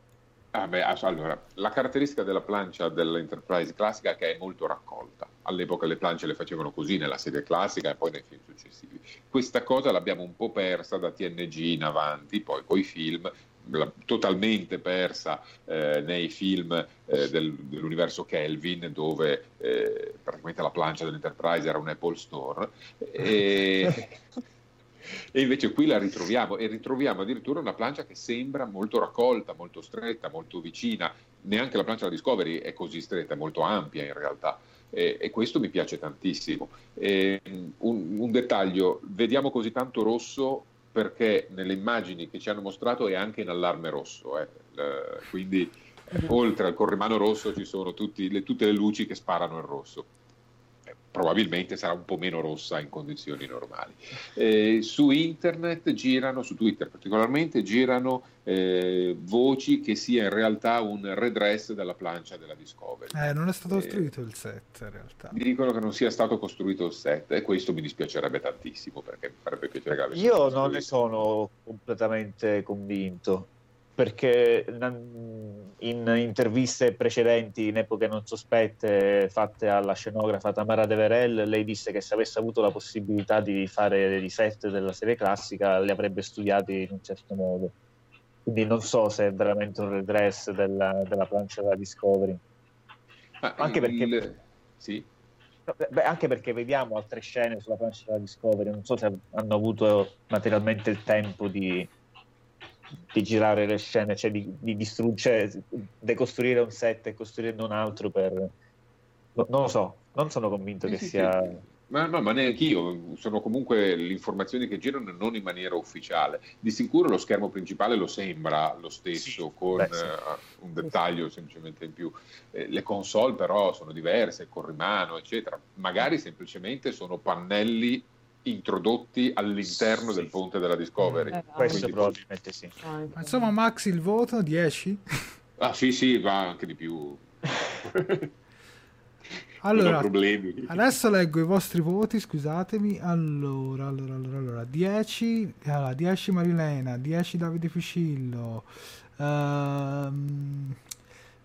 Ah, beh, ass- allora, la caratteristica della plancia dell'Enterprise classica è che è molto raccolta. All'epoca le plance le facevano così nella serie classica e poi nei film successivi. Questa cosa l'abbiamo un po' persa da TNG in avanti, poi coi film, la- totalmente persa eh, nei film eh, del- dell'universo Kelvin, dove eh, praticamente la plancia dell'Enterprise era un Apple Store. E... E invece qui la ritroviamo e ritroviamo addirittura una plancia che sembra molto raccolta, molto stretta, molto vicina. Neanche la plancia della Discovery è così stretta, è molto ampia in realtà. E, e questo mi piace tantissimo. E, un, un dettaglio, vediamo così tanto rosso perché nelle immagini che ci hanno mostrato è anche in allarme rosso. eh. Eh, quindi oltre al corrimano rosso ci sono tutti le- tutte le luci che sparano il rosso Eh, probabilmente sarà un po' meno rossa in condizioni normali. Eh, su internet girano, su Twitter particolarmente, girano eh, voci che sia in realtà un redress della plancia della Discovery. Eh, non è stato Eh, costruito il set in realtà. Dicono che non sia stato costruito il set e questo mi dispiacerebbe tantissimo perché mi farebbe piacere che Io non ne sono completamente convinto perché nan- in interviste precedenti, in epoche non sospette, fatte alla scenografa Tamara Deverell, lei disse che se avesse avuto la possibilità di fare i set della serie classica li avrebbe studiati in un certo modo. Quindi non so se è veramente un redress della, della plancia della Discovery. Ah, Anche perché il- Sì. Beh, anche perché vediamo altre scene sulla plancia della Discovery, non so se hanno avuto materialmente il tempo di, di girare le scene, cioè di, di distruggere, cioè, decostruire un set e costruirne un altro per... No, non lo so, non sono convinto che sia... Ma, no, ma neanche io, sono comunque le informazioni che girano non in maniera ufficiale. Di sicuro lo schermo principale lo sembra lo stesso, sì, con beh, sì. uh, un dettaglio semplicemente in più. Eh, le console però sono diverse, con rimano, eccetera. Magari semplicemente sono pannelli introdotti all'interno sì. del ponte della Discovery. Eh, Questo Quindi, probabilmente sì. Ah, insomma, Max, il voto 10? Ah sì, sì, va anche di più. Allora, adesso leggo i vostri voti, scusatemi. Allora, allora, allora, allora 10, allora, 10 Marilena, 10 Davide Ficillo. Uh,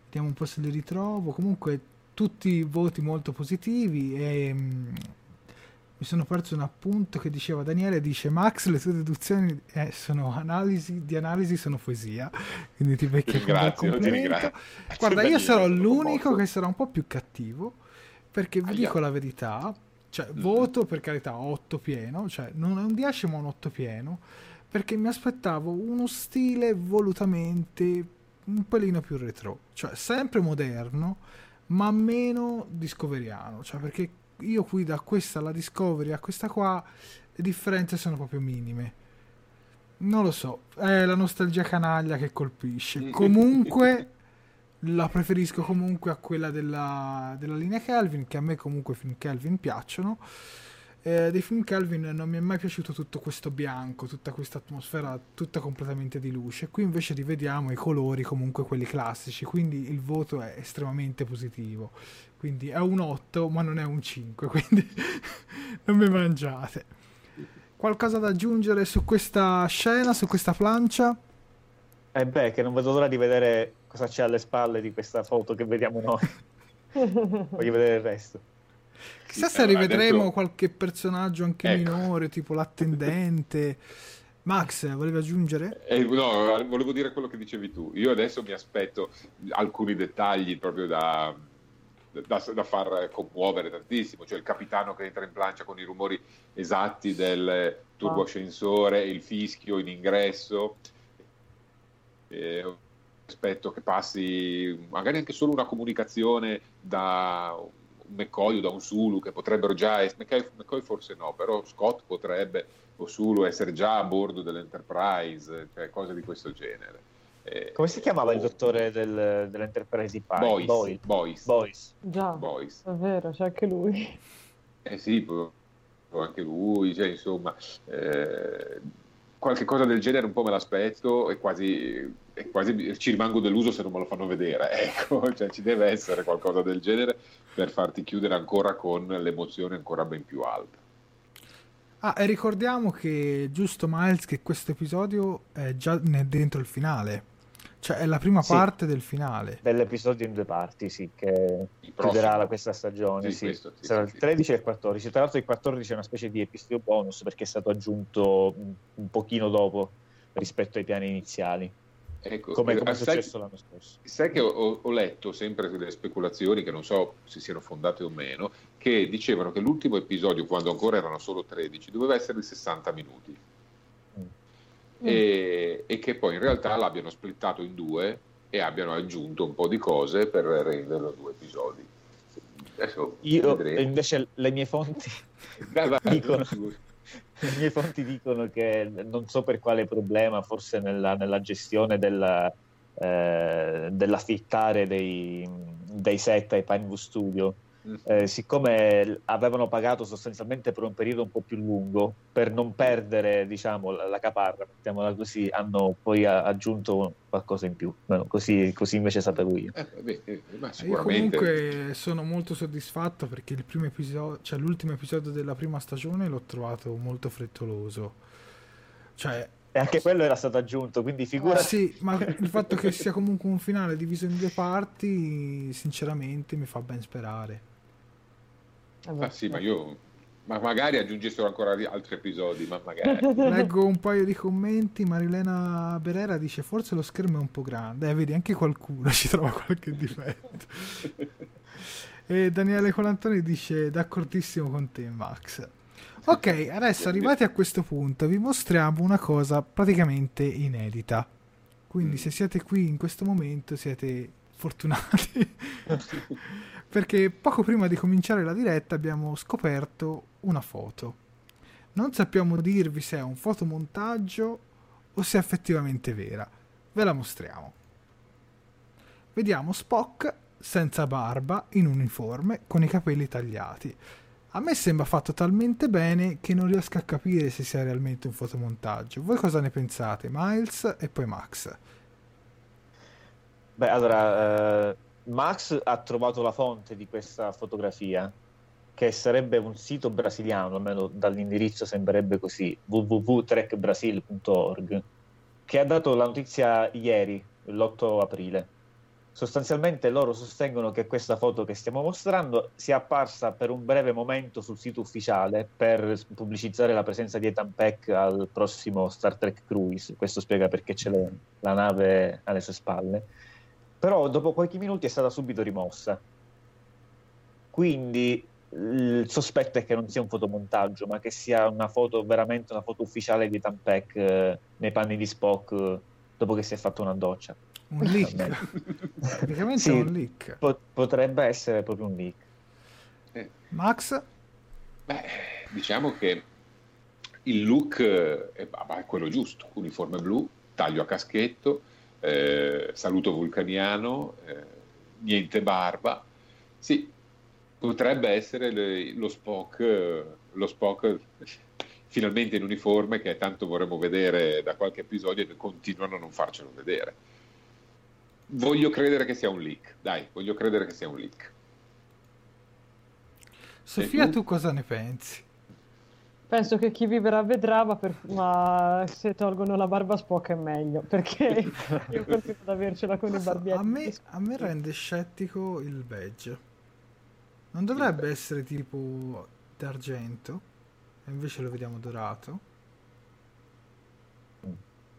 vediamo un po' se li ritrovo. Comunque, tutti voti molto positivi. E um, mi sono perso un appunto che diceva Daniele: dice Max, le tue deduzioni eh, sono analisi, di analisi sono poesia. Quindi ti becchi un complimento. Guarda, io sarò l'unico che sarà un po' più cattivo perché vi dico la verità, cioè mm. voto per carità 8 pieno, cioè non è un 10 ma un 8 pieno, perché mi aspettavo uno stile volutamente un pelino più retro, cioè sempre moderno, ma meno discoveriano, cioè perché io qui da questa alla Discovery a questa qua le differenze sono proprio minime. Non lo so, è la nostalgia canaglia che colpisce. Comunque la preferisco comunque a quella della, della linea Kelvin, che a me comunque i film Kelvin piacciono. Eh, dei film Kelvin non mi è mai piaciuto tutto questo bianco, tutta questa atmosfera tutta completamente di luce. Qui invece rivediamo i colori comunque quelli classici, quindi il voto è estremamente positivo. Quindi è un 8, ma non è un 5, quindi non mi mangiate. Qualcosa da aggiungere su questa scena, su questa plancia? Eh beh, che non vedo l'ora di vedere cosa c'è alle spalle di questa foto che vediamo noi. Voglio vedere il resto. Chissà se rivedremo detto... qualche personaggio anche ecco. minore, tipo l'attendente. Max, volevi aggiungere? Eh, no, volevo dire quello che dicevi tu. Io adesso mi aspetto alcuni dettagli proprio da, da, da, far commuovere tantissimo, cioè il capitano che entra in plancia con i rumori esatti del turboascensore, il fischio in ingresso, eh, aspetto che passi magari anche solo una comunicazione da un McCoy o da un Sulu che potrebbero già McCoy, McCoy forse no, però Scott potrebbe o Sulu essere già a bordo dell'Enterprise, cioè cose di questo genere. Eh, Come si chiamava il dottore del, dell'Enterprise di? Boyce. Boyce. Boyce. Boyce. Già, Boyce. è vero, c'è anche lui. Eh sì, anche lui, cioè, insomma, eh, qualche cosa del genere un po' me l'aspetto e quasi, e quasi ci rimango deluso se non me lo fanno vedere. Ecco, cioè, ci deve essere qualcosa del genere per farti chiudere ancora con l'emozione ancora ben più alta. Ah, e ricordiamo che giusto Miles che questo episodio è già dentro il finale. Cioè è la prima sì, parte del finale. Dell'episodio in due parti, sì, che chiuderà la, questa stagione. Sì, sì. Questo, sì Sarà il 13 e il 14. Tra l'altro il 14 è una specie di episodio bonus perché è stato aggiunto un pochino dopo rispetto ai piani iniziali. Ecco, come, come è successo l'anno scorso. Sai che ho, ho, letto sempre delle speculazioni che non so se siano fondate o meno, che dicevano che l'ultimo episodio, quando ancora erano solo 13, doveva essere di 60 minuti e, e, che poi in realtà l'abbiano splittato in due e abbiano aggiunto un po' di cose per renderlo due episodi. Adesso Io vedremo. invece le mie fonti vai, vai, dicono, le mie fonti dicono che non so per quale problema, forse nella, nella gestione della, eh, dell'affittare dei, dei set ai Pinewood Studio eh, siccome avevano pagato sostanzialmente per un periodo un po' più lungo, per non perdere diciamo, la, la caparra, mettiamola così, hanno poi aggiunto qualcosa in più. No, così, così, invece sapevo io. Eh, beh, eh, Io comunque sono molto soddisfatto perché il primo episodio, cioè l'ultimo episodio della prima stagione l'ho trovato molto frettoloso. Cioè, e anche quello era stato aggiunto, quindi figura. Ah, sì, ma il fatto che sia comunque un finale diviso in due parti, sinceramente, mi fa ben sperare. Ah sì, ma io... Ma magari aggiungessero ancora altri episodi, ma magari. Leggo un paio di commenti, Marilena Berera dice forse lo schermo è un po' grande, eh, vedi anche qualcuno ci trova qualche difetto. E Daniele Colantoni dice d'accordissimo con te, Max. Ok, adesso arrivati a questo punto vi mostriamo una cosa praticamente inedita. Quindi se siete qui in questo momento siete fortunati. Perché poco prima di cominciare la diretta abbiamo scoperto una foto. Non sappiamo dirvi se è un fotomontaggio o se è effettivamente vera. Ve la mostriamo. Vediamo Spock senza barba, in uniforme, con i capelli tagliati. A me sembra fatto talmente bene che non riesco a capire se sia realmente un fotomontaggio. Voi cosa ne pensate? Miles e poi Max. Beh, allora, eh, Max ha trovato la fonte di questa fotografia, che sarebbe un sito brasiliano, almeno dall'indirizzo sembrerebbe così, www.trekbrasil.org, che ha dato la notizia ieri, l'8 aprile. Sostanzialmente loro sostengono che questa foto che stiamo mostrando sia apparsa per un breve momento sul sito ufficiale per pubblicizzare la presenza di Ethan Peck al prossimo Star Trek Cruise. Questo spiega perché c'è la nave alle sue spalle. Però dopo qualche minuti è stata subito rimossa. Quindi il sospetto è che non sia un fotomontaggio, ma che sia una foto veramente una foto ufficiale di Ethan Peck eh, nei panni di Spock eh, dopo che si è fatto una doccia. Un leak. Praticamente Sì, è un leak. po- potrebbe essere proprio un leak. Max? Beh, diciamo che il look eh, è, è quello giusto, uniforme blu, taglio a caschetto, eh, saluto vulcaniano, eh, niente barba. Sì, potrebbe essere le- lo Spock, eh, lo Spock finalmente in uniforme che tanto vorremmo vedere da qualche episodio e continuano a non farcelo vedere. Voglio credere che sia un leak, dai, voglio credere che sia un leak. Sofia, tu? tu cosa ne pensi? Penso che chi vivrà vedrà, ma, per- ma se tolgono la barba Spock è meglio, perché io continuo ad avercela con i Non so, barbietti. a, me, a me rende scettico il badge. Non dovrebbe essere tipo d'argento, e invece lo vediamo dorato.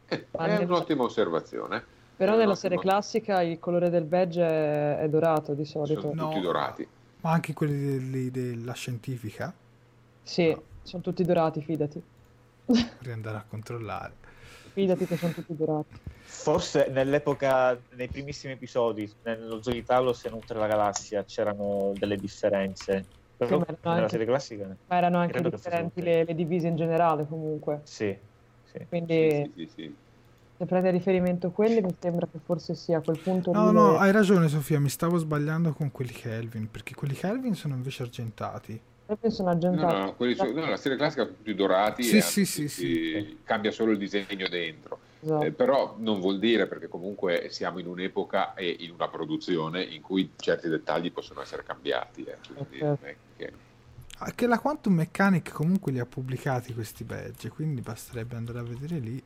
Eh, è un'ottima osservazione. Però nella serie classica il colore del badge è, è dorato di solito. Sono No. tutti dorati. Ma anche quelli della scientifica, Sì, sono tutti dorati, fidati. per andare a controllare. Fidati che sono tutti dorati. Forse nell'epoca, nei primissimi episodi, nello Zoo di Talos e in Oltre la Galassia, c'erano delle differenze. Però ma erano nella anche- serie classica, Ma erano anche differenti le, le divise in generale comunque. sì. sì. Quindi Sì, sì, sì. se prende a riferimento quelli mi sembra che forse sia a quel punto No, no, hai ragione Sofia, mi stavo sbagliando con quelli Kelvin, perché quelli Kelvin sono invece argentati. Sono No, argentati. no, quelli su- no, la serie classica sono tutti dorati Sì, e sì, hanno sì, tutti- cambia solo il disegno dentro. Esatto. Eh, però non vuol dire perché comunque siamo in un'epoca e in una produzione in cui certi dettagli possono essere cambiati. eh, quindi Ok. non è che- Anche la Quantum Mechanic comunque li ha pubblicati questi badge, quindi basterebbe andare a vedere lì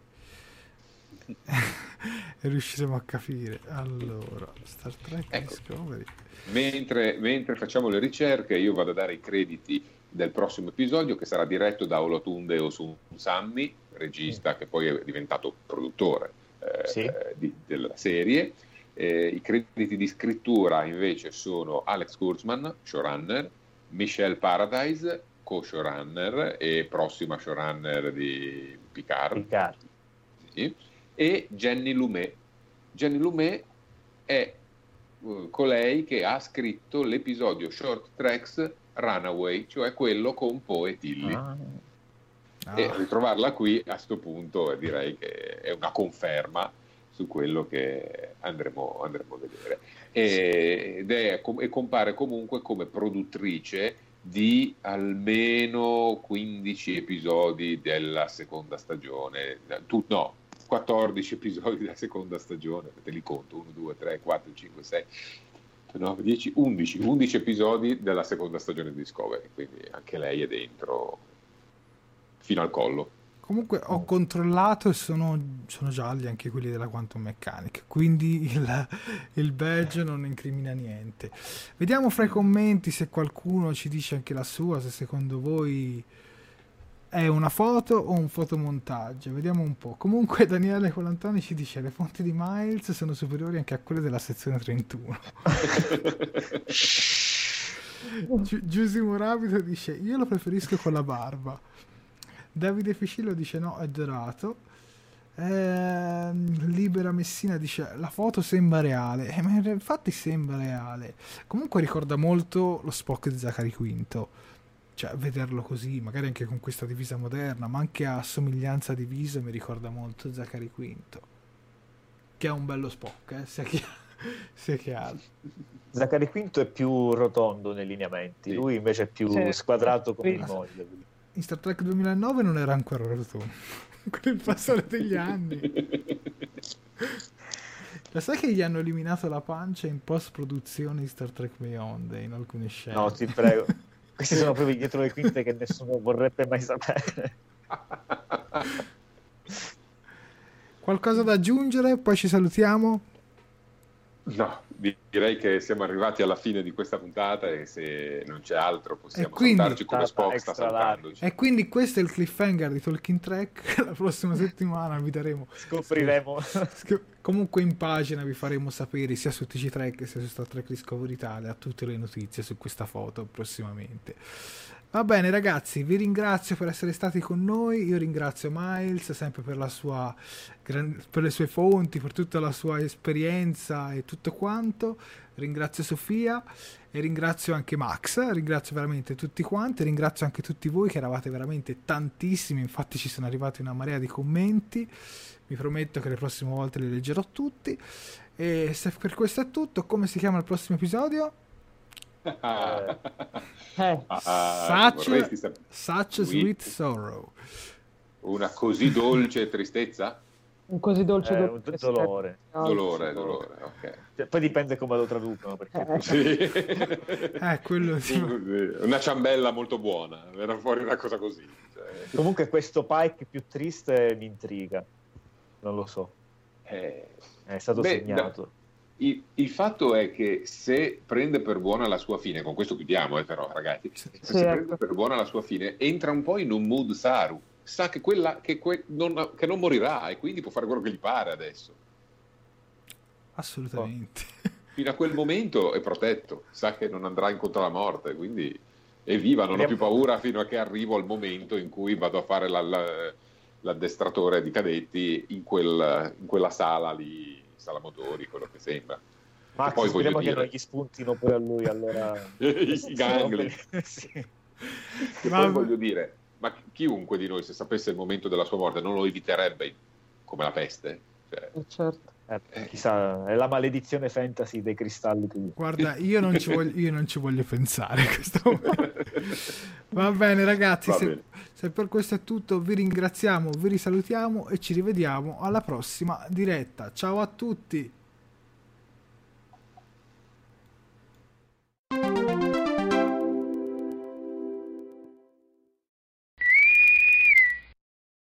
e riusciremo a capire. Allora, Star Trek Ecco. Discovery. Mentre, mentre facciamo le ricerche, io vado a dare i crediti del prossimo episodio che sarà diretto da Olotunde Osunsanmi, regista che poi è diventato produttore eh, Sì. eh, di- della serie. Eh, I crediti di scrittura invece sono Alex Kurtzman, showrunner, Michelle Paradise, co-showrunner e prossima showrunner di Picard, Riccardo. sì, e Jenny Lumet. Jenny Lumet è eh, colei che ha scritto l'episodio Short Tracks Runaway, cioè quello con Poe e Tilly. Ah. Ah, E ritrovarla qui a sto punto direi che è una conferma su quello che andremo, andremo a vedere. E, ed è, e compare comunque come produttrice di almeno 15 episodi della seconda stagione. Tu- no, 14 episodi della seconda stagione, te li conto, 1, 2, 3, 4, 5, 6, 9, 10, 11, 11 episodi della seconda stagione di Discovery, quindi anche lei è dentro fino al collo. Comunque ho controllato e sono, sono gialli anche quelli della Quantum Mechanic, quindi il, il badge non incrimina niente. Vediamo fra i commenti se qualcuno ci dice anche la sua, se secondo voi è una foto o un fotomontaggio. Vediamo un po'. Comunque Daniele Colantoni ci dice le fonti di Miles sono superiori anche a quelle della sezione 31. Gi- Giusimo Rapido dice io lo preferisco con la barba. Davide Ficillo dice no, è dorato. Ehm, Libera Messina dice la foto sembra reale. Eh, ma infatti sembra reale. Comunque ricorda molto lo Spock di Zachary Quinto. Cioè, vederlo così, magari anche con questa divisa moderna, ma anche a somiglianza di viso mi ricorda molto Zachary Quinto. Che è un bello Spock, eh, sia chiaro. sia chiaro. Zaccaria Quinto è più rotondo nei lineamenti, Sì. lui invece è più Sì. squadrato come Sì. il moglie. In Star Trek 2009 non era ancora rotondo. Con il passare degli anni. Lo sai che gli hanno eliminato la pancia in post produzione di Star Trek Beyond in alcune scene? No, ti prego. Questi sono proprio dietro le quinte che nessuno vorrebbe mai sapere. Qualcosa da aggiungere? Poi ci salutiamo. No, direi che siamo arrivati alla fine di questa puntata e se non c'è altro possiamo quindi- salutarci come Spock sta salutandoci. E quindi questo è il cliffhanger di Talking Track. La prossima settimana vi daremo. Scopriremo. Sc- Comunque in pagina vi faremo sapere sia su TC Trek sia su Star Trek Discovery Italia tutte le notizie su questa foto prossimamente. Va bene ragazzi, vi ringrazio per essere stati con noi, io ringrazio Miles sempre per, sua, per le sue fonti, per tutta la sua esperienza e tutto quanto, ringrazio Sofia e ringrazio anche Max, ringrazio veramente tutti quanti, ringrazio anche tutti voi che eravate veramente tantissimi, infatti ci sono arrivati una marea di commenti, vi prometto che le prossime volte li leggerò tutti. E se per questo è tutto, come si chiama il prossimo episodio? Ah, Eh, ah, Such, sap- such Sweet. sorrow. una così dolce tristezza? un così dolce Eh, do- un dolore. Dolore, dolore, ok. Cioè, poi dipende come lo traducono. Perché Eh. Sì. Eh, quello sì. Una ciambella molto buona, era fuori una cosa così. cioè. Comunque questo Pike più triste mi intriga. Non lo so. Eh, È stato Beh, segnato. Il, il fatto è che se prende per buona la sua fine, con questo chiudiamo, eh, però, ragazzi, se ecco. prende per buona la sua fine, entra un po' in un mood Saru, sa che, quella, che, que- non, che non morirà e quindi può fare quello che gli pare adesso. Assolutamente. Fino a quel momento è protetto, sa che non andrà incontro alla morte, quindi è viva, non ho più paura fino a che arrivo al momento in cui vado a fare la- la- l'addestratore di cadetti in, quel- in quella sala lì, sala motori, quello che sembra. Max, poi voglio speriamo che dire- non gli spuntino pure a lui allora. I gangli. Sì. Che Ma- poi voglio dire, ma chiunque di noi, se sapesse il momento della sua morte, non lo eviterebbe come la peste? Cioè, Eh, certo. Eh, chissà, è la maledizione fantasy dei cristalli. che- Guarda, io non ci voglio, io non ci voglio pensare questo. Va bene ragazzi, Va se, bene. se per questo è tutto vi ringraziamo, vi risalutiamo e ci rivediamo alla prossima diretta. Ciao a tutti!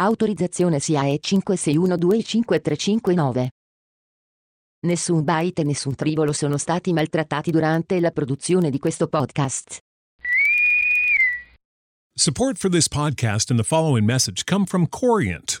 Autorizzazione SIAE 56125359. Nessun byte e nessun tribolo sono stati maltrattati durante la produzione di questo podcast. Support for this podcast and the following message come from Corient.